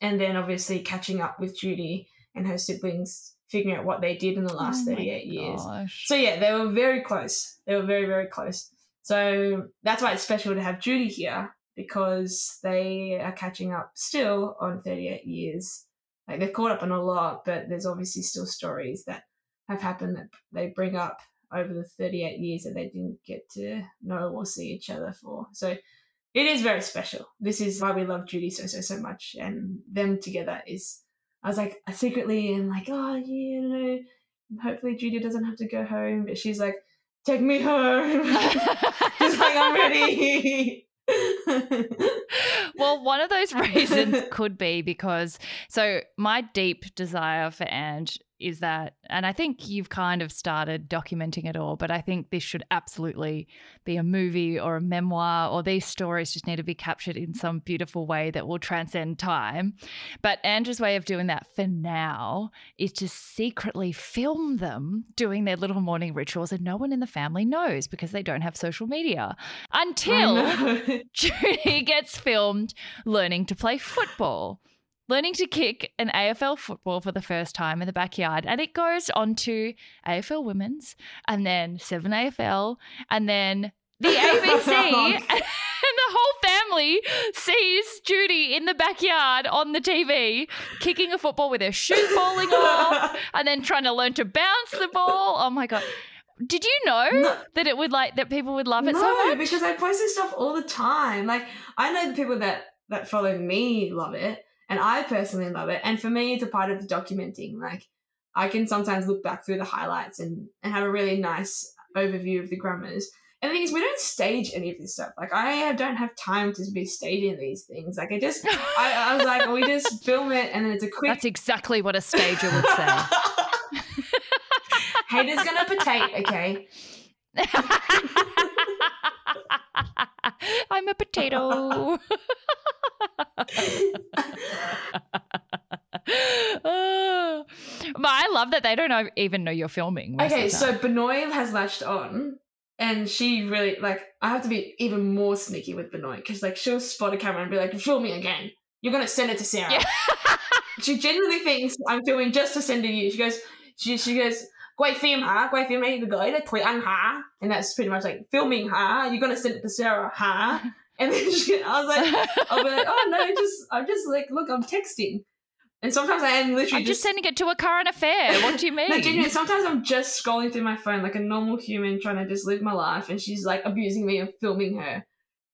Speaker 2: and then obviously catching up with Judy and her siblings, figuring out what they did in the oh last
Speaker 1: Oh my
Speaker 2: 38 years.
Speaker 1: gosh.
Speaker 2: So yeah, they were very close. They were very, very close. So that's why it's special to have Judy here because they are catching up still on 38 years. Like they've caught up on a lot, but there's obviously still stories that have happened that they bring up over the 38 years that they didn't get to know or see each other for. So it is very special. This is why we love Judy so, so, so much. And them together is, I was like, I secretly am like, oh, yeah, you know, hopefully Judy doesn't have to go home. But she's like, take me home. She's like, I'm ready.
Speaker 1: well, one of those reasons could be because so my deep desire for Ange is that, and I think you've kind of started documenting it all, but I think this should absolutely be a movie or a memoir, or these stories just need to be captured in some beautiful way that will transcend time. But Ange's way of doing that for now is to secretly film them doing their little morning rituals, and no one in the family knows because they don't have social media until. Judy gets filmed learning to play football, learning to kick an AFL football for the first time in the backyard. And it goes on to AFL Women's and then 7 AFL and then the ABC. and the whole family sees Judy in the backyard on the TV kicking a football with her shoe falling off and then trying to learn to bounce the ball. Oh my God. Did you know
Speaker 2: No.
Speaker 1: that it would like that people would love it
Speaker 2: no,
Speaker 1: so much?
Speaker 2: because I post this stuff all the time. Like I know the people that that follow me love it, and I personally love it. And for me, it's a part of the documenting. Like I can sometimes look back through the highlights and and have a really nice overview of the grammars. And the thing is, we don't stage any of this stuff. Like I don't have time to be staging these things. Like I just, I, I was like, we just film it, and then it's a quick.
Speaker 1: That's exactly what a stager would say.
Speaker 2: Haters gonna potate, okay?
Speaker 1: I'm a potato. Oh. but I love that they don't know, even know you're filming.
Speaker 2: Okay, so.
Speaker 1: Bà
Speaker 2: Nội has latched on, and she really like. I have to be even more sneaky with Bà Nội because like she'll spot a camera and be like, "Film me again. You're gonna send it to Sarah."
Speaker 1: Yeah.
Speaker 2: she genuinely thinks I'm filming just to send to you. She goes, she she goes, quay phim hả? Quay phim này gửi to Thủy Anh hả? And that's pretty much like filming hả? You're gonna send it to Sarah hả? And then she, I was like, I'll be like, oh no, just I'm just like, look, I'm texting. And sometimes I am literally
Speaker 1: I'm just sending it to a current affair. What do you mean?
Speaker 2: no, genuinely, sometimes I'm just scrolling through my phone like a normal human trying to just live my life, and she's like abusing me and filming her.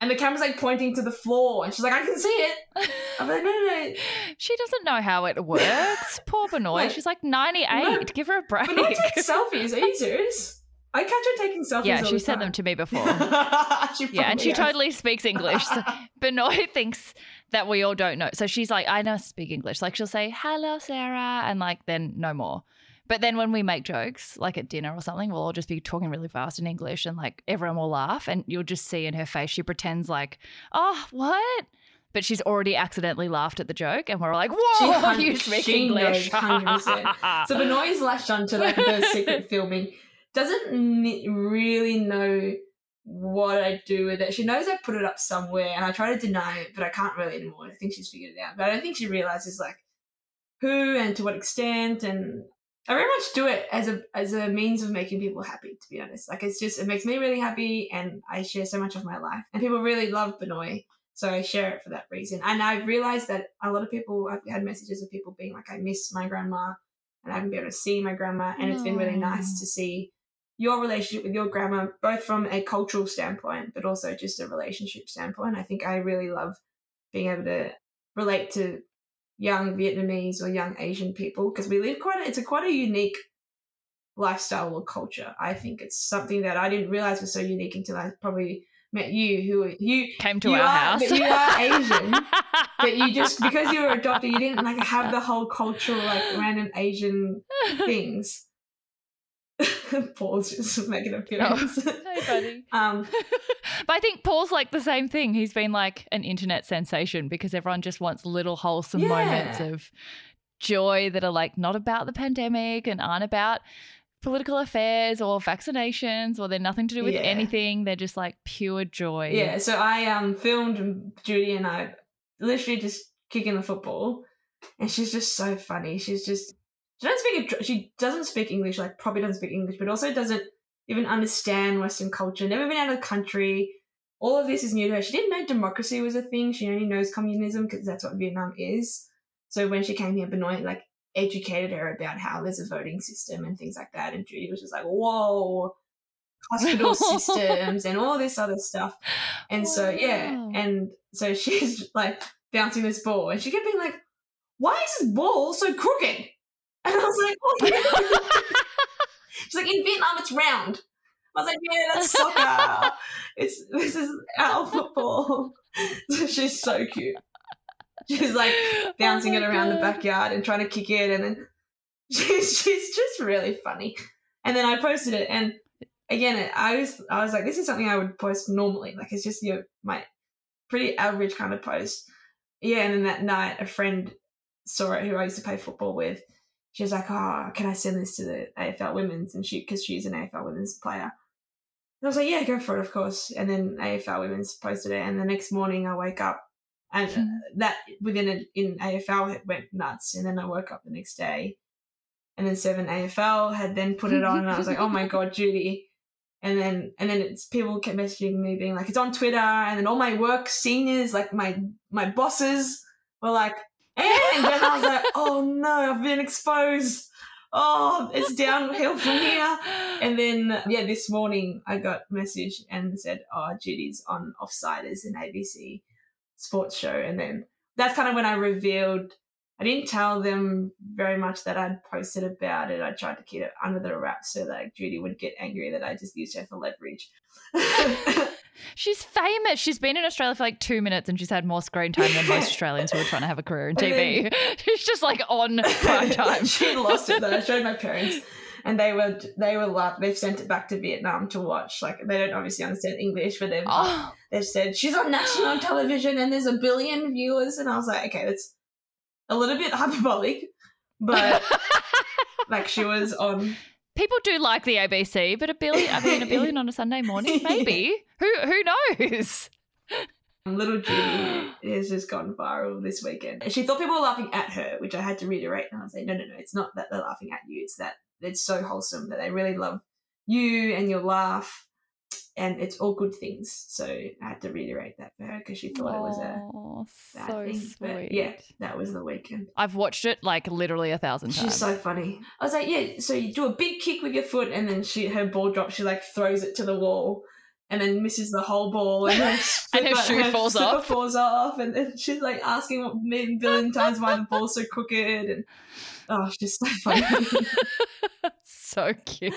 Speaker 2: And the camera's like pointing to the floor, and she's like, I can see it. I'm like, no, no, no.
Speaker 1: She doesn't know how it works. Poor Bà Nội.
Speaker 2: Like,
Speaker 1: She's like 98.
Speaker 2: no.
Speaker 1: Give her a break.
Speaker 2: But not take selfies. Are you serious? I catch her taking selfies.
Speaker 1: yeah, she sent them to me before. Yeah, and she
Speaker 2: has.
Speaker 1: totally speaks English. So Bà Nội thinks that we all don't know. So she's like, I know speak English. Like she'll say, hello, Sarah, and like then no more. But then when we make jokes, like at dinner or something, we'll all just be talking really fast in English and like everyone will laugh and you'll just see in her face, she pretends like, oh, what? But she's already accidentally laughed at the joke and we're all like, whoa, you speak English.
Speaker 2: So Bà Nội is latched onto like the secret filming. Doesn't really know what I do with it. She knows I put it up somewhere, and I try to deny it, but I can't really anymore. I think she's figured it out, but I don't think she realizes like who and to what extent. And I very much do it as a as a means of making people happy. To be honest, like it's just it makes me really happy, and I share so much of my life, and people really love Bà Nội. So I share it for that reason. And I've realized that a lot of people, I've had messages of people being like, I miss my grandma and I haven't been able to see my grandma. And it's been really nice to see your relationship with your grandma, both from a cultural standpoint, but also just a relationship standpoint. I think I really love being able to relate to young Vietnamese or young Asian people because we live quite, a, it's a quite a unique lifestyle or culture. I think it's something that I didn't realize was so unique until I probably met you, who you
Speaker 1: Came to
Speaker 2: You
Speaker 1: our
Speaker 2: are-
Speaker 1: house.
Speaker 2: but you are Asian, but you just because you were a doctor, you didn't like have the whole cultural like random Asian things. Paul's just making an appearance.
Speaker 1: Hey, buddy.
Speaker 2: um,
Speaker 1: But I think Paul's like the same thing. He's been like an internet sensation because everyone just wants little wholesome
Speaker 2: Yeah.
Speaker 1: moments of joy that are like not about the pandemic and aren't about political affairs or vaccinations or they're nothing to do with
Speaker 2: Yeah.
Speaker 1: anything. They're just like pure joy.
Speaker 2: yeah, so I um filmed Judy and I literally just kicking the football, and she's just so funny. She's just she doesn't speak a- she doesn't speak English like probably doesn't speak English, but also doesn't even understand Western culture. Never been out of the country. All of this is new to her. She didn't know democracy was a thing. She only knows communism because that's what Vietnam is. So when she came here, Bà Nội like educated her about how there's a voting system and things like that. And Judy was just like, "Whoa, hospital systems and all this other stuff." And so yeah, and so she's like bouncing this ball, and she kept being like, "Why is this ball so crooked?" And I was like, "Oh." She's like, "In Vietnam, it's round." I was like, "Yeah, that's soccer. it's this is our football." she's so cute. She's like oh bouncing
Speaker 1: Oh
Speaker 2: it around the backyard and trying to kick it, and then she's she's just really funny. And then I posted it, and again, I was I was like, this is something I would post normally. Like it's just your my pretty average kind of post. Yeah, and then that night, a friend saw it who I used to play football with. She was like, "Oh, can I send this to the AFL Women's?" And she, because she's an AFL Women's player. And I was like, "Yeah, go for it, of course." And then AFL Women's posted it, and the next morning I wake up, and
Speaker 1: Hmm.
Speaker 2: that within a, in AFL it went nuts. And then I woke up the next day, and then Seven AFL had then put it on, and I was like, "Oh my god, Judy!" And then and then it's people kept messaging me being like, "It's on Twitter," and then all my work seniors, like my my bosses, were like, and then I was like, "Oh no, I've been exposed." Oh, it's downhill from here. And then, yeah, this morning I got a message and said, oh, Judy's on Offsiders, an ABC sports show. And then that's kind of when I revealed, I didn't tell them very much that I'd posted about it. I tried to keep it under the wrap so that Judy would get angry that I just used her for leverage.
Speaker 1: She's famous. She's been in Australia for like two minutes and she's had more screen time than most Australians who are trying to have a career in TV. she's just like on prime time.
Speaker 2: she lost it though. I showed my parents, and they were they were laugh. They've sent it back to Vietnam to watch. Like they don't obviously understand English, but they've
Speaker 1: Oh,
Speaker 2: they've said she's on national television and there's a billion viewers, and I was like, okay, that's a little bit hyperbolic, but like she was on.
Speaker 1: People do like the ABC, but a billion, I mean, a billion on a Sunday morning, maybe. Who who knows?
Speaker 2: Little Judy has just gone viral this weekend. She thought people were laughing at her, which I had to reiterate. And I was like, no, no, no, it's not that they're laughing at you. It's that it's so wholesome that they really love you and your laugh, and it's all good things. So I had to reiterate that for her because she thought it was a
Speaker 1: So
Speaker 2: thing.
Speaker 1: sweet.
Speaker 2: But yeah, that was the weekend.
Speaker 1: I've watched it like literally a thousand times.
Speaker 2: She's so funny. I was like, yeah. So you do a big kick with your foot, and then she her ball drops. She like throws it to the wall, and then misses the whole ball, and her,
Speaker 1: And her shoe falls off.
Speaker 2: falls off, and then she's like asking what a billion times why the ball's so crooked, and oh, she's so funny.
Speaker 1: so cute.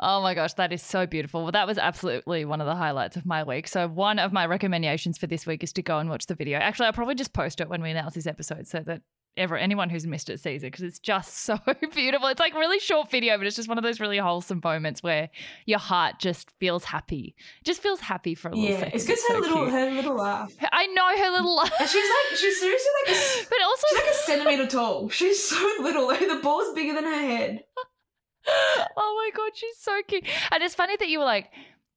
Speaker 1: Oh my gosh, that is so beautiful. Well, that was absolutely one of the highlights of my week. So, one of my recommendations for this week is to go and watch the video. Actually, I'll probably just post it when we announce this episode so that ever anyone who's missed it sees it because it's just so beautiful. It's like really short video, but it's just one of those really wholesome moments where your heart just feels happy. Just feels happy for a little
Speaker 2: yeah,
Speaker 1: second.
Speaker 2: it's because
Speaker 1: so
Speaker 2: her little
Speaker 1: cute.
Speaker 2: her little laugh,
Speaker 1: I know her little laugh.
Speaker 2: and she's like she's seriously like a,
Speaker 1: but also
Speaker 2: she's like a centimeter tall. She's so little. The ball's bigger than her head.
Speaker 1: oh my god, she's so cute. And it's funny that you were like,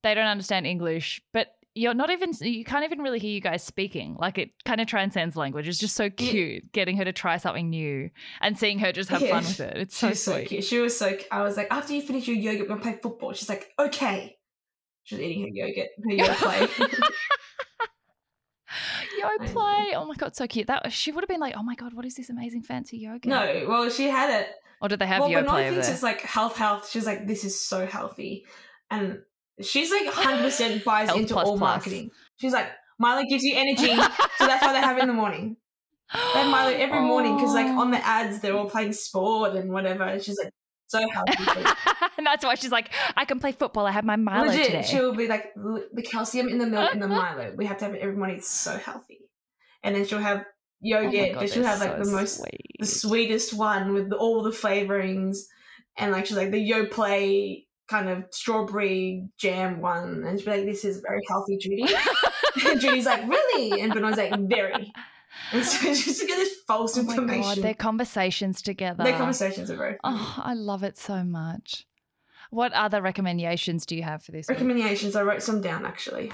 Speaker 1: they don't understand English, but you're not even you can't even really hear you guys speaking. Like it kind of transcends language. It's just so cute getting her to try something new and seeing her just have
Speaker 2: Yeah,
Speaker 1: fun with it. It's so
Speaker 2: She's so
Speaker 1: sweet.
Speaker 2: cute. She was so. I was like, after you finish your yoga we're gonna play football. She's like, okay. she's eating her yogurt, her yogurt play.
Speaker 1: Yo play. Oh my god, so cute. That she would have been like, oh my god, what is this amazing fancy yoga?
Speaker 2: no, well, she had it.
Speaker 1: Or did they have
Speaker 2: well,
Speaker 1: yo play
Speaker 2: it's like health, health. She's like, this is so healthy, and she's like, hundred percent buys
Speaker 1: Health
Speaker 2: into
Speaker 1: plus
Speaker 2: all
Speaker 1: plus.
Speaker 2: marketing. She's like, Milo gives you energy, so that's why they have it in the morning. They have Milo every morning because, like, on the oh. ads, they're all playing sport and whatever. And she's like, so healthy.
Speaker 1: and that's why she's like, I can play football. I have my Milo
Speaker 2: Legit,
Speaker 1: today.
Speaker 2: she'll be like the calcium in the milk and the Milo. We have to have it every morning. It's so healthy. And then she'll have
Speaker 1: Oh
Speaker 2: yogurt,
Speaker 1: God,
Speaker 2: but she'll have like
Speaker 1: so
Speaker 2: the most,
Speaker 1: sweet.
Speaker 2: the sweetest one with all the flavorings, and like she's like the Yoplait kind of strawberry jam one, and she'll be like, "This is very healthy, Judy." and Judy's like, "Really?" And Bà Nội's like, "Very." And so she's just get this false
Speaker 1: Oh my god, their conversations together.
Speaker 2: Their conversations are very funny.
Speaker 1: Oh, I love it so much. What other recommendations do you have for this? week?
Speaker 2: Recommendations. I wrote some down actually.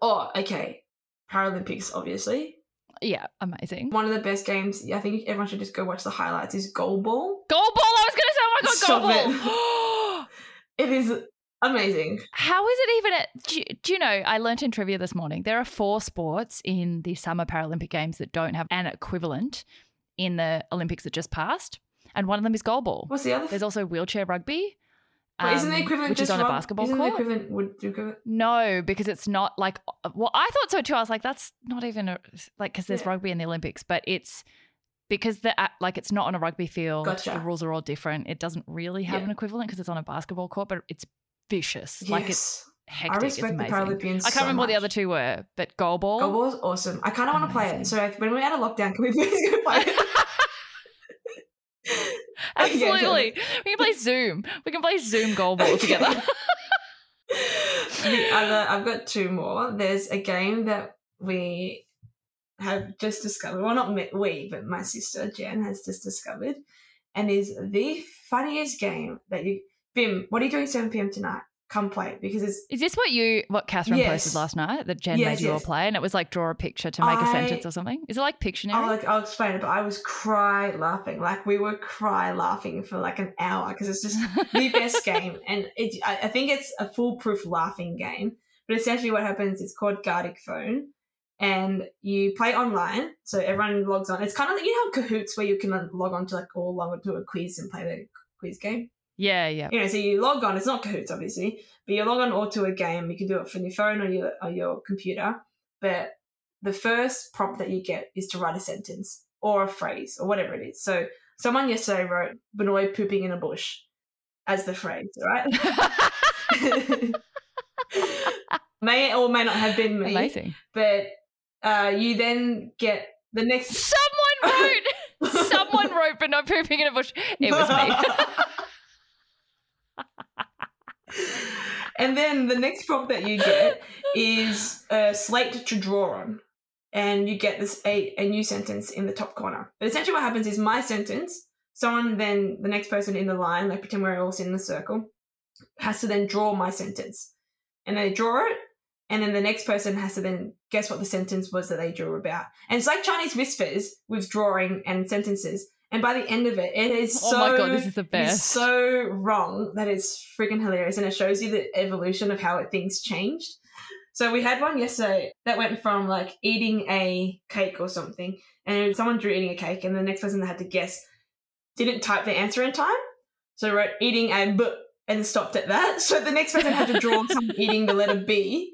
Speaker 2: Oh, okay. Paralympics, obviously.
Speaker 1: Yeah, amazing.
Speaker 2: One of the best games. I think everyone should just go watch the highlights. Is goalball.
Speaker 1: Goal ball! I was going to say, oh my god,
Speaker 2: Stop
Speaker 1: goal ball!
Speaker 2: It is amazing.
Speaker 1: How is it even? At, do, you, do you know? I learnt in trivia this morning. There are four sports in the Summer Paralympic Games that don't have an equivalent in the Olympics that just passed, and one of them is goal ball.
Speaker 2: What's the other?
Speaker 1: There's also wheelchair rugby.
Speaker 2: Wait, isn't the
Speaker 1: um,
Speaker 2: equivalent
Speaker 1: which
Speaker 2: just
Speaker 1: is on a basketball
Speaker 2: isn't
Speaker 1: court?
Speaker 2: the equivalent would do equivalent?
Speaker 1: No, because it's not like. Well, I thought so too. I was like, that's not even a, like because there's
Speaker 2: Yeah.
Speaker 1: rugby in the Olympics, but it's because the like it's not on a rugby field.
Speaker 2: Gotcha.
Speaker 1: The rules are all different. It doesn't really have
Speaker 2: Yeah.
Speaker 1: an equivalent because it's on a basketball court, but it's vicious. Like it's hectic.
Speaker 2: I
Speaker 1: it's
Speaker 2: respect the. Paralympians.
Speaker 1: I can't remember what the other two were, but goal ball.
Speaker 2: Goalball is awesome. I kind of want to play it. So if- when we're out of lockdown, can we please go play it?
Speaker 1: Absolutely. We can play Zoom. We can play Zoom goal ball together.
Speaker 2: the other, I've got two more. There's a game that we have just discovered. Well, not me, we, but my sister Jen has just discovered, and is the funniest game that you. Bim, what are you doing 7 p.m. tonight? Come play it because it's
Speaker 1: Is this what you what Catherine
Speaker 2: Yes.
Speaker 1: posted last night that Jen
Speaker 2: Yes,
Speaker 1: made you all play and it was like draw a picture to make a
Speaker 2: I-
Speaker 1: sentence or something? Is it like Pictionary?
Speaker 2: I'll, like, I'll explain it, but I was cry laughing. Like we were cry laughing for like an hour because it's just the best game, and it, I, I think it's a foolproof laughing game. But essentially, what happens is called Gartic Phone, and you play online. So everyone logs on. It's kind of like you know how Kahoots, where you can log on to like all log on to a quiz and play the quiz game.
Speaker 1: yeah, yeah.
Speaker 2: You know, so you log on. It's not Kahoots, obviously, but you log on or to a game. You can do it from your phone or your or your computer. But the first prompt that you get is to write a sentence or a phrase or whatever it is. So someone yesterday wrote Bà Nội pooping in a bush as the phrase, right? may or may not have been me,
Speaker 1: Amazing.
Speaker 2: but uh, you then get the next.
Speaker 1: Someone wrote someone wrote Bà Nội pooping in a bush. It was me.
Speaker 2: and then the next prompt that you get is a slate to draw on. And you get this a, a new sentence in the top corner. But essentially what happens is my sentence, someone then the next person in the line, like pretend we're all sitting in a circle, has to then draw my sentence. And they draw it, and then the next person has to then guess what the sentence was that they drew about. And it's like Chinese whispers with drawing and sentences. And by the end of it, it is so
Speaker 1: oh my god, this is the best.
Speaker 2: So wrong that it's freaking hilarious, and it shows you the evolution of how things changed. So we had one yesterday that went from like eating a cake or something, and someone drew eating a cake, and the next person that had to guess didn't type the answer in time, so wrote eating a b and stopped at that. So the next person had to draw someone eating the letter B,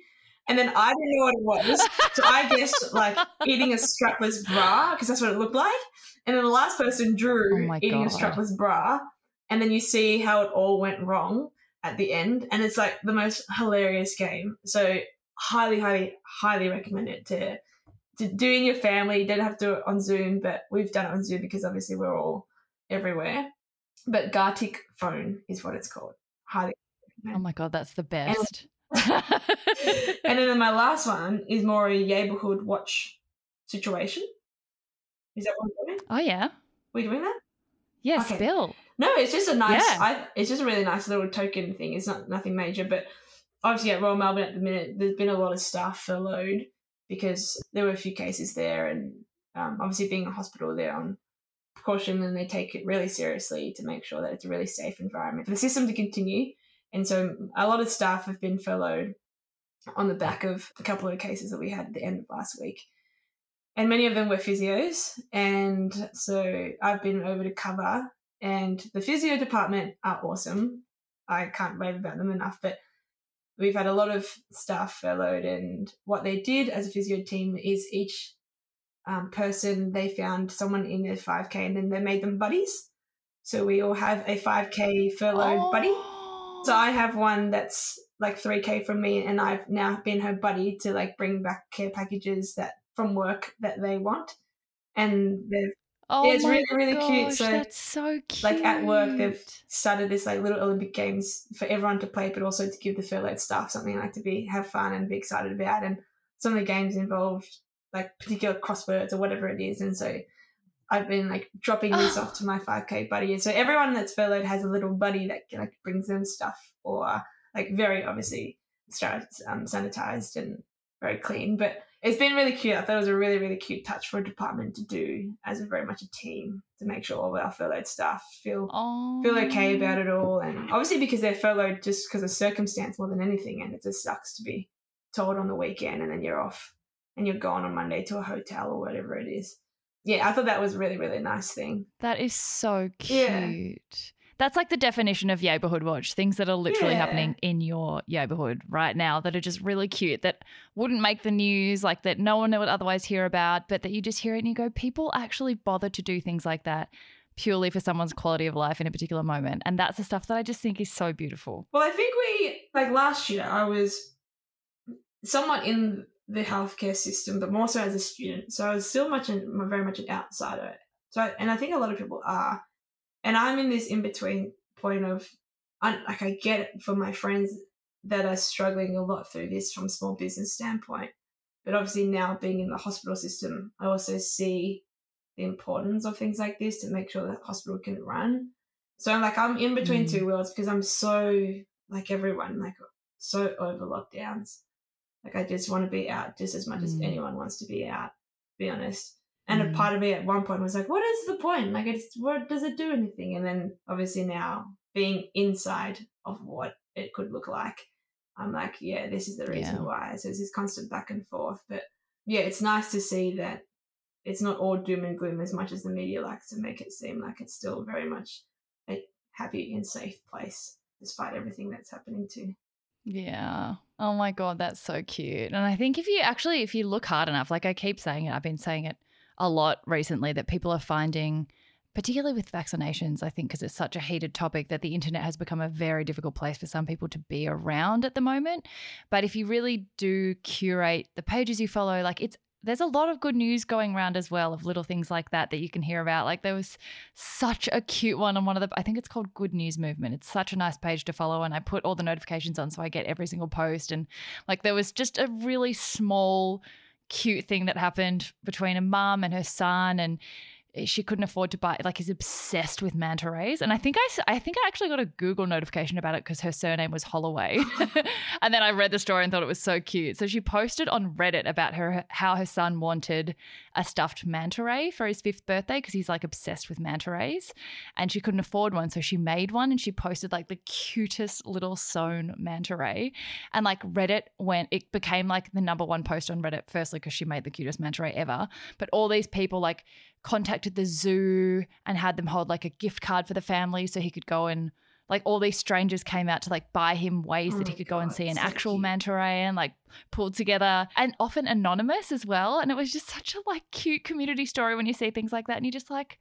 Speaker 2: and then I didn't know what it was. So I guessed like eating a strapless bra because that's what it looked like. And then the last person drew
Speaker 1: Oh
Speaker 2: eating
Speaker 1: God.
Speaker 2: a strapless bra. And then you see how it all went wrong at the end. And it's like the most hilarious game. So highly, highly, highly recommend it to to do in your family. You don't have to do it on Zoom, but we've done it on Zoom because obviously we're all everywhere. But Gartic phone is what it's called. Highly
Speaker 1: Oh my god, that's the best.
Speaker 2: and then my last one is more a neighborhood watch situation. Is that what we're doing?
Speaker 1: oh yeah.
Speaker 2: We're doing that?
Speaker 1: Yes,
Speaker 2: Okay.
Speaker 1: spill.
Speaker 2: No, it's just a nice.
Speaker 1: Yeah.
Speaker 2: I, it's just a really nice little token thing. It's not nothing major, but obviously at Royal Melbourne at the minute, there's been a lot of staff furloughed because there were a few cases there, and um, obviously being a hospital, they're on precaution and they take it really seriously to make sure that it's a really safe environment for the system to continue. And so a lot of staff have been furloughed on the back of a couple of cases that we had at the end of last week. And many of them were physios. And so I've been over to cover, and the physio department are awesome. I can't rave about them enough, but we've had a lot of staff furloughed. And what they did as a physio team is each um, person, they found someone in their 5K and then they made them buddies. So we all have a 5K furloughed buddy. So I have one that's like 3k from me and I've now been her buddy to like bring back care packages that from work that they want. And they've
Speaker 1: Oh
Speaker 2: Yeah, it's really, really cute. So,
Speaker 1: that's so cute.
Speaker 2: like at work they've started this like little Olympic games for everyone to play, but also to give the furloughed staff something like to be have fun and be excited about. And some of the games involved like particular crosswords or whatever it is. And so I've been like dropping this off to my 5k buddy. And so everyone that's furloughed has a little buddy that like brings them stuff or like very obviously um, sanitized and very clean. But it's been really cute. I thought it was a really, really cute touch for a department to do as a very much a team to make sure all of our furloughed staff feel
Speaker 1: oh.
Speaker 2: feel okay about it all. And obviously because they're furloughed just because of circumstance more than anything. And it just sucks to be told on the weekend and then you're off and you're gone on Monday to a hotel or whatever it is. Yeah, I thought that was a really, really nice thing.
Speaker 1: That is so cute.
Speaker 2: Yeah.
Speaker 1: That's like the definition of neighborhood watch. Things that are literally
Speaker 2: Yeah.
Speaker 1: happening in your neighborhood right now that are just really cute, that wouldn't make the news, like that no one would otherwise hear about, but that you just hear it and you go, people actually bother to do things like that purely for someone's quality of life in a particular moment. And that's the stuff that I just think is so beautiful.
Speaker 2: Well, I think we like last year. I was somewhat in the healthcare system, but more so as a student. So I was still much, an, very much an outsider. So, I, and I think a lot of people are. And I'm in this in between point of, I, like, I get it for my friends that are struggling a lot through this from a small business standpoint. But obviously, now being in the hospital system, I also see the importance of things like this to make sure that hospital can run. So I'm like, I'm in between
Speaker 1: Mm.
Speaker 2: two worlds because I'm so like everyone, like so over lockdowns. Like I just want to be out just as much as
Speaker 1: Mm.
Speaker 2: anyone wants to be out, to be honest. And
Speaker 1: Mm.
Speaker 2: a part of me at one point was like, what is the point? Like, it's, what does it do anything? And then obviously now being inside of what it could look like, I'm like, yeah, this is the reason
Speaker 1: Yeah.
Speaker 2: why. So it's this constant back and forth. But yeah, it's nice to see that it's not all doom and gloom as much as the media likes to make it seem like it's still very much a happy and safe place despite everything that's happening too.
Speaker 1: Yeah. Oh my god, that's so cute. And I think if you actually if you look hard enough, like I keep saying it, I've been saying it a lot recently that people are finding particularly with vaccinations, I think because it's such a heated topic that the internet has become a very difficult place for some people to be around at the moment. But if you really do curate the pages you follow, like it's there's a lot of good news going around as well of little things like that that you can hear about. Like there was such a cute one on one of the I think it's called Good News Movement. It's such a nice page to follow and I put all the notifications on so I get every single post and like there was just a really small cute thing that happened between a mum and her son and she couldn't afford to buy like is obsessed with manta rays. And i think i i think i actually got a google notification about it because her surname was holloway. And then i read the story and thought it was so cute. So she posted on reddit about her how her son wanted a stuffed manta ray for his fifth birthday because he's like obsessed with manta rays. And she couldn't afford one so she made one and she posted like the cutest little sewn manta ray. And like reddit went it became like the number one post on reddit firstly because she made the cutest manta ray ever. But all these people like contacted the zoo and had them hold like a gift card for the family so he could go and like all these strangers came out to like buy him ways
Speaker 2: Oh
Speaker 1: that he could go and see an
Speaker 2: so
Speaker 1: actual
Speaker 2: cute.
Speaker 1: manta ray and like pulled together and often anonymous as well and it was just such a like cute community story when you see things like that and you're just like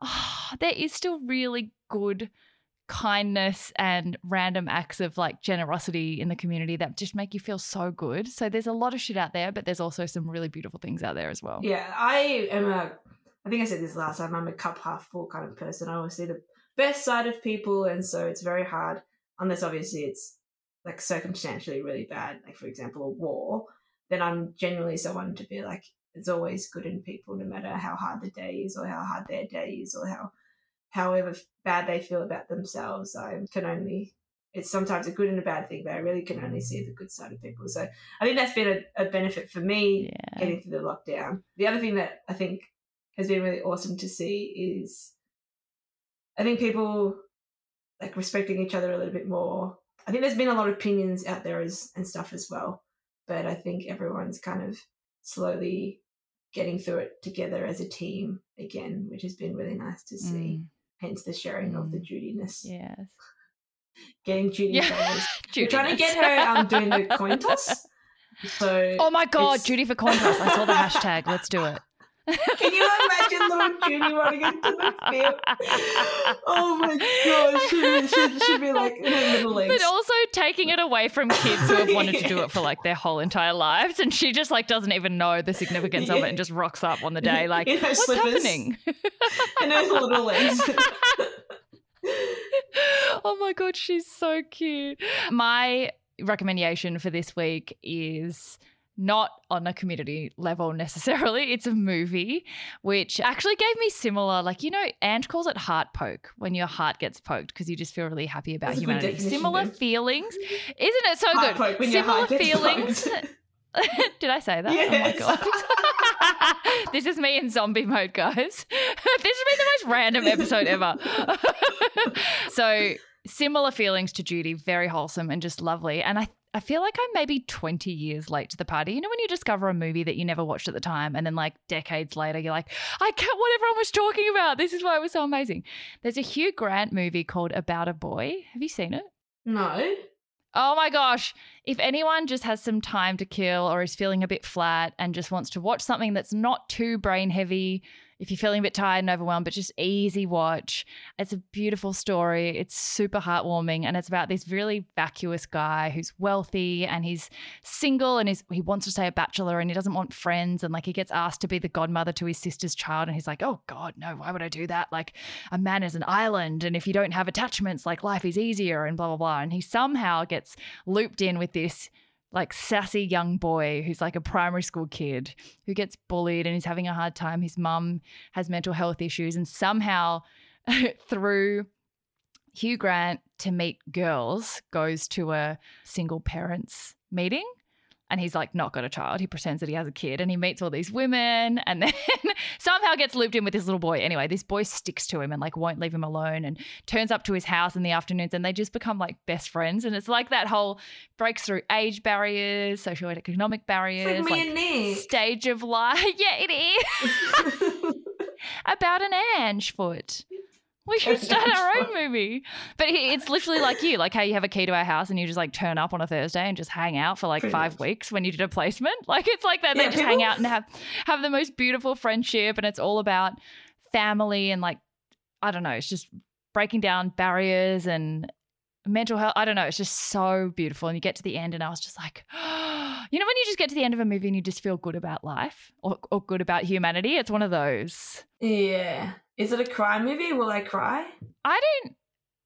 Speaker 1: oh, there is still really good kindness and random acts of like generosity in the community that just make you feel so good. So there's a lot of shit out there, but there's also some really beautiful things out there as well.
Speaker 2: Yeah, I am a. I think I said this last time. I'm a cup half full kind of person. I always see the best side of people, and so it's very hard unless obviously it's like circumstantially really bad, like for example a war. Then I'm genuinely someone to be like, it's always good in people, no matter how hard the day is, or how hard their day is, or how however bad they feel about themselves. I can only. It's sometimes a good and a bad thing, but I really can only see the good side of people. So I think that's been a, a benefit for me
Speaker 1: Yeah.
Speaker 2: getting through the lockdown. The other thing that I think has been really awesome to see is I think people like respecting each other a little bit more. I think there's been a lot of opinions out there as and stuff as well, but I think everyone's kind of slowly getting through it together as a team again, which has been really nice to see.
Speaker 1: Mm,
Speaker 2: Hence the sharing of the
Speaker 1: Mm.
Speaker 2: Judiness,
Speaker 1: yes.
Speaker 2: getting Judy.
Speaker 1: Yeah.
Speaker 2: We're trying to get her um, doing the coin toss. So
Speaker 1: Oh my god, Judy for coin toss. I saw the hashtag. Let's do it.
Speaker 2: Can you imagine little Judy running into the field? Oh my god, she should, should be like in her middle legs.
Speaker 1: But also taking it away from kids who have wanted to do it for like their whole entire lives, and she just like doesn't even know the significance of it and just rocks up on the day like, what's
Speaker 2: slippers.
Speaker 1: happening?
Speaker 2: and her little legs.
Speaker 1: oh my god, she's so cute. My recommendation for this week is not on a community level necessarily. It's a movie which actually gave me similar, like, you know, Ange calls it heart poke when your heart gets poked because you just feel really happy about
Speaker 2: That's
Speaker 1: humanity. Similar
Speaker 2: babe.
Speaker 1: feelings. Isn't it so
Speaker 2: Heart
Speaker 1: good?
Speaker 2: poke when your
Speaker 1: Similar feelings. Did I say that?
Speaker 2: Yes.
Speaker 1: Oh my god. this is me in zombie mode, guys. this has been the most random episode ever. so similar feelings to Judy, very wholesome and just lovely. And I I feel like I'm maybe 20 years late to the party. You know, when you discover a movie that you never watched at the time, and then like decades later, you're like, I get what everyone was talking about. This is why it was so amazing. There's a Hugh Grant movie called About a Boy. Have you seen it?
Speaker 2: no.
Speaker 1: Oh my gosh. If anyone just has some time to kill or is feeling a bit flat and just wants to watch something that's not too brain heavy, if you're feeling a bit tired and overwhelmed, but just easy watch, it's a beautiful story. It's super heartwarming and it's about this really vacuous guy who's wealthy and he's single and he's, he wants to stay a bachelor and he doesn't want friends. And like he gets asked to be the godmother to his sister's child and he's like, oh God, no, why would I do that? Like a man is an island and if you don't have attachments, like life is easier and blah, blah, blah. And he somehow gets looped in with this like sassy young boy who's like a primary school kid who gets bullied and he's having a hard time. His mum has mental health issues, and somehow through Hugh Grant to meet girls goes to a single parents meeting. And he's like not got a child. He pretends that he has a kid and he meets all these women and then somehow gets looped in with this little boy. Anyway, this boy sticks to him and like won't leave him alone and turns up to his house in the afternoons and they just become like best friends. And it's like that whole breaks through age barriers, socioeconomic barriers,
Speaker 2: like me
Speaker 1: like stage of life. Yeah, it is about an Ange foot. We should start our own movie. But it's literally like you, like how you have a key to our house and you just like turn up on a Thursday and just hang out for like
Speaker 2: Pretty
Speaker 1: five
Speaker 2: much.
Speaker 1: weeks when you did a placement. Like it's like that. They
Speaker 2: Yeah,
Speaker 1: just hang out and have have the most beautiful friendship and it's all about family and like I don't know, it's just breaking down barriers and mental health. I don't know. It's just so beautiful. And you get to the end, and I was just like, you know, when you just get to the end of a movie and you just feel good about life or, or good about humanity, it's one of those.
Speaker 2: yeah. Is it a cry movie? Will I cry?
Speaker 1: I don't,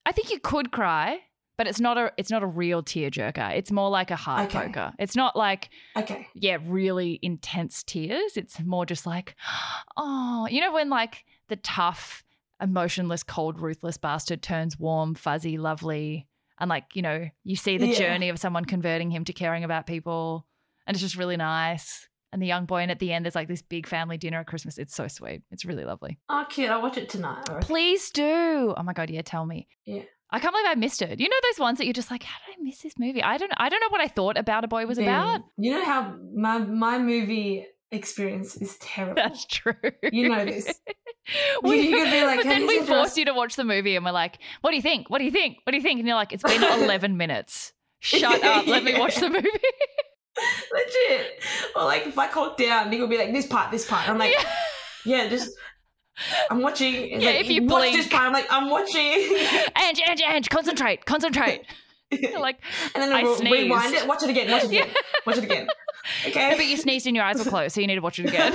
Speaker 1: I think you could cry, but it's not a it's not a real tearjerker. It's more like a heart
Speaker 2: Okay.
Speaker 1: poker. It's not like
Speaker 2: Okay.
Speaker 1: yeah, really intense tears. It's more just like, oh, you know, when like the tough, emotionless, cold, ruthless bastard turns warm, fuzzy, lovely, and like, you know, you see the
Speaker 2: Yeah.
Speaker 1: journey of someone converting him to caring about people, and it's just really nice. And the young boy, and at the end, there's like this big family dinner at Christmas. It's so sweet. It's really lovely.
Speaker 2: Oh, cute. I'll watch it tonight.
Speaker 1: Please do. Oh my god, yeah, tell me.
Speaker 2: Yeah.
Speaker 1: I can't believe I missed it. You know those ones that you're just like, how did I miss this movie? I don't I don't know what I thought about a boy was about.
Speaker 2: You know how my my movie experience is terrible.
Speaker 1: That's true.
Speaker 2: You know this.
Speaker 1: We-
Speaker 2: You could be like,
Speaker 1: but then we force
Speaker 2: just-"
Speaker 1: you to watch the movie, and we're like, "What do you think? What do you think? What do you think?" And you're like, "It's been 11 minutes. Shut up. Let me watch the movie."
Speaker 2: Legit. Or like if I call down, Nick will be like, this part, this part. I'm like,
Speaker 1: Yeah.
Speaker 2: yeah, just I'm watching. It's
Speaker 1: Yeah,
Speaker 2: like,
Speaker 1: if you
Speaker 2: watch this part, I'm like, I'm watching.
Speaker 1: Ange, Ange, Ange, concentrate, concentrate. Like,
Speaker 2: and then
Speaker 1: I sneezed.
Speaker 2: rewind it, watch it again, watch it again, watch it again. Okay.
Speaker 1: But you sneezed and your eyes were closed, so you need to watch it again.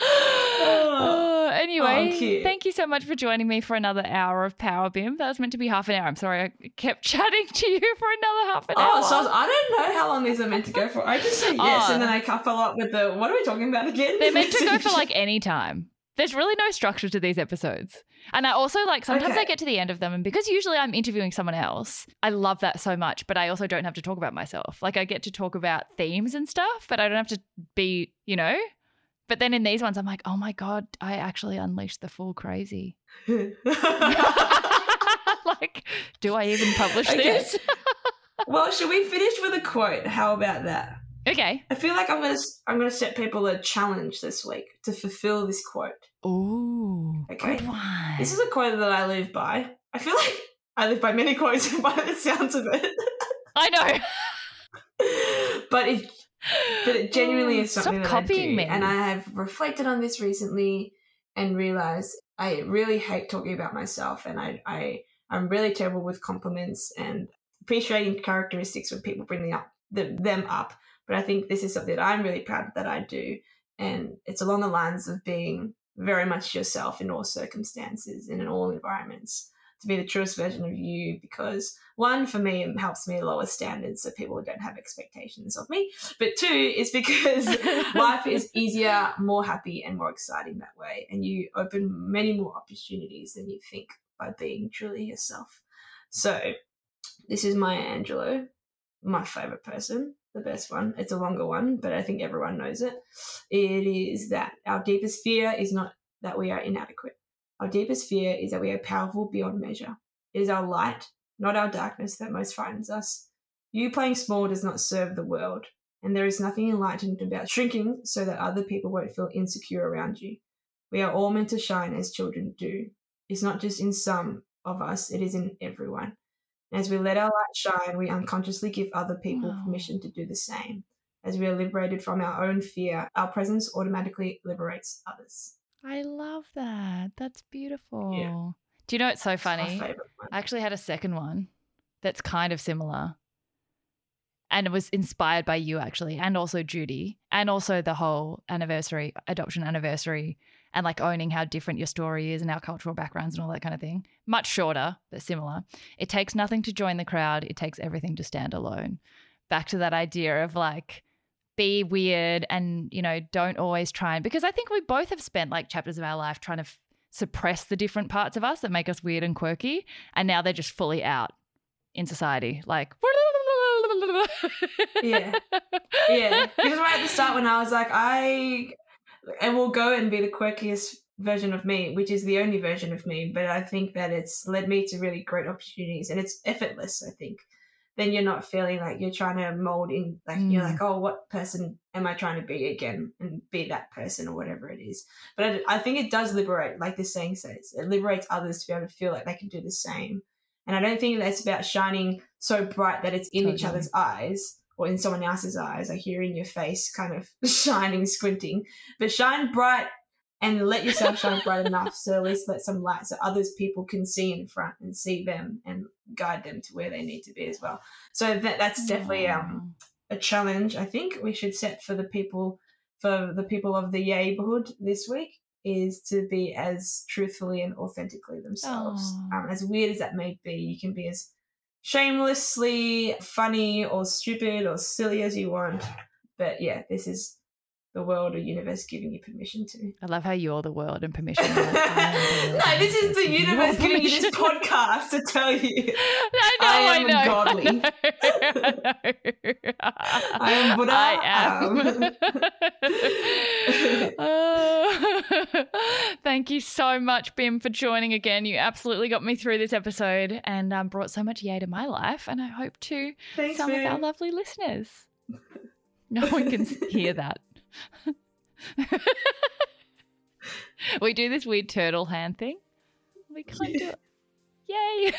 Speaker 1: Oh, anyway, oh,
Speaker 2: cute.
Speaker 1: thank you so much for joining me for another hour of Power Bim. That was meant to be half an hour. I'm sorry I kept chatting to you for another half an oh, hour.
Speaker 2: Oh, so I, was- I don't know how long these are meant to go for. I just say yes,
Speaker 1: Oh.
Speaker 2: and then I can't follow up with the what are we talking about again?
Speaker 1: They're meant to go for like any time. There's really no structure to these episodes. And I also like sometimes I get to the end of them, and because usually I'm interviewing someone else, I love that so much, but I also don't have to talk about myself. Like I get to talk about themes and stuff, but I don't have to be, you know? But then in these ones, I'm like, oh my God, I actually unleashed the full crazy. like, do I even publish
Speaker 2: Okay.
Speaker 1: this?
Speaker 2: well, should we finish with a quote? How about that?
Speaker 1: okay.
Speaker 2: I feel like I'm gonna I'm gonna set people a challenge this week to fulfill this quote.
Speaker 1: Ooh,
Speaker 2: Okay.
Speaker 1: good one.
Speaker 2: This is a quote that I live by. I feel like I live by many quotes by the sounds of it,
Speaker 1: I know.
Speaker 2: but it but it genuinely mm. is
Speaker 1: Stop
Speaker 2: something that
Speaker 1: copying
Speaker 2: I do,
Speaker 1: me.
Speaker 2: and I have reflected on this recently and realized I really hate talking about myself, and I I I'm really terrible with compliments and appreciating characteristics when people bring them up the, them up. But I think this is something that I'm really proud that I do, and it's along the lines of being very much yourself in all circumstances and in all environments to be the truest version of you because one for me it helps me lower standards so people don't have expectations of me. But two is because life is easier more happy and more exciting that way. And you open many more opportunities than you think by being truly yourself. So this is maya angelou my favorite person the best one. It's a longer one but i think everyone knows it. It is that our deepest fear is not that we are inadequate our deepest fear is that we are powerful beyond measure. It is our light, not our darkness, that most frightens us. You playing small does not serve the world, and there is nothing enlightened about shrinking so that other people won't feel insecure around you. We are all meant to shine as children do. It's not just in some of us, it is in everyone. As we let our light shine, we unconsciously give other people
Speaker 1: Wow.
Speaker 2: permission to do the same. As we are liberated from our own fear, our presence automatically liberates others.
Speaker 1: I love that. That's beautiful. Do you know it's so funny? I actually had a second one that's kind of similar. And it was inspired by you actually, and also Judy, and also the whole anniversary, adoption anniversary, and like owning how different your story is and our cultural backgrounds and all that kind of thing. Much shorter, but similar. It takes nothing to join the crowd, it takes everything to stand alone. Back to that idea of like, be weird and, you know, don't always try and, because I think we both have spent like chapters of our life trying to f- suppress the different parts of us that make us weird and quirky. And now they're just fully out in society. Like,
Speaker 2: Yeah. yeah, because right at the start when I was like, I, I will go and be the quirkiest version of me, which is the only version of me. But I think that it's led me to really great opportunities, and it's effortless. I think then you're not feeling like you're trying to mold in, like you're
Speaker 1: Mm.
Speaker 2: like, oh, what person am I trying to be again, and be that person or whatever it is. But I, I think it does liberate, like this saying says, it liberates others to be able to feel like they can do the same. And I don't think that's about shining so bright that it's in each other's eyes or in someone else's eyes, like you're in your face, kind of shining, squinting. But shine bright and let yourself shine bright enough so at least let some light so others people can see in front and see them and guide them to where they need to be as well. So that that's definitely um a challenge I think we should set for the people for the people of the neighborhood this week is to be as truthfully and authentically themselves. Um, as weird as that may be, you can be as shamelessly funny or stupid or silly as you want. But yeah, this is the world or universe giving you permission to.
Speaker 1: I love how you're the world and permission.
Speaker 2: no, this is the universe giving you this
Speaker 1: podcast.
Speaker 2: to tell you.
Speaker 1: I know,
Speaker 2: I
Speaker 1: I,
Speaker 2: am
Speaker 1: know.
Speaker 2: godly.
Speaker 1: I
Speaker 2: am Buddha,
Speaker 1: I am. Oh. thank you so much, Bim, for joining again. You absolutely got me through this episode and um, brought so much yay to my life, and I hope to
Speaker 2: Thanks,
Speaker 1: some of our lovely listeners. No one can hear that. we do this weird turtle hand thing. We can't do it. Yay!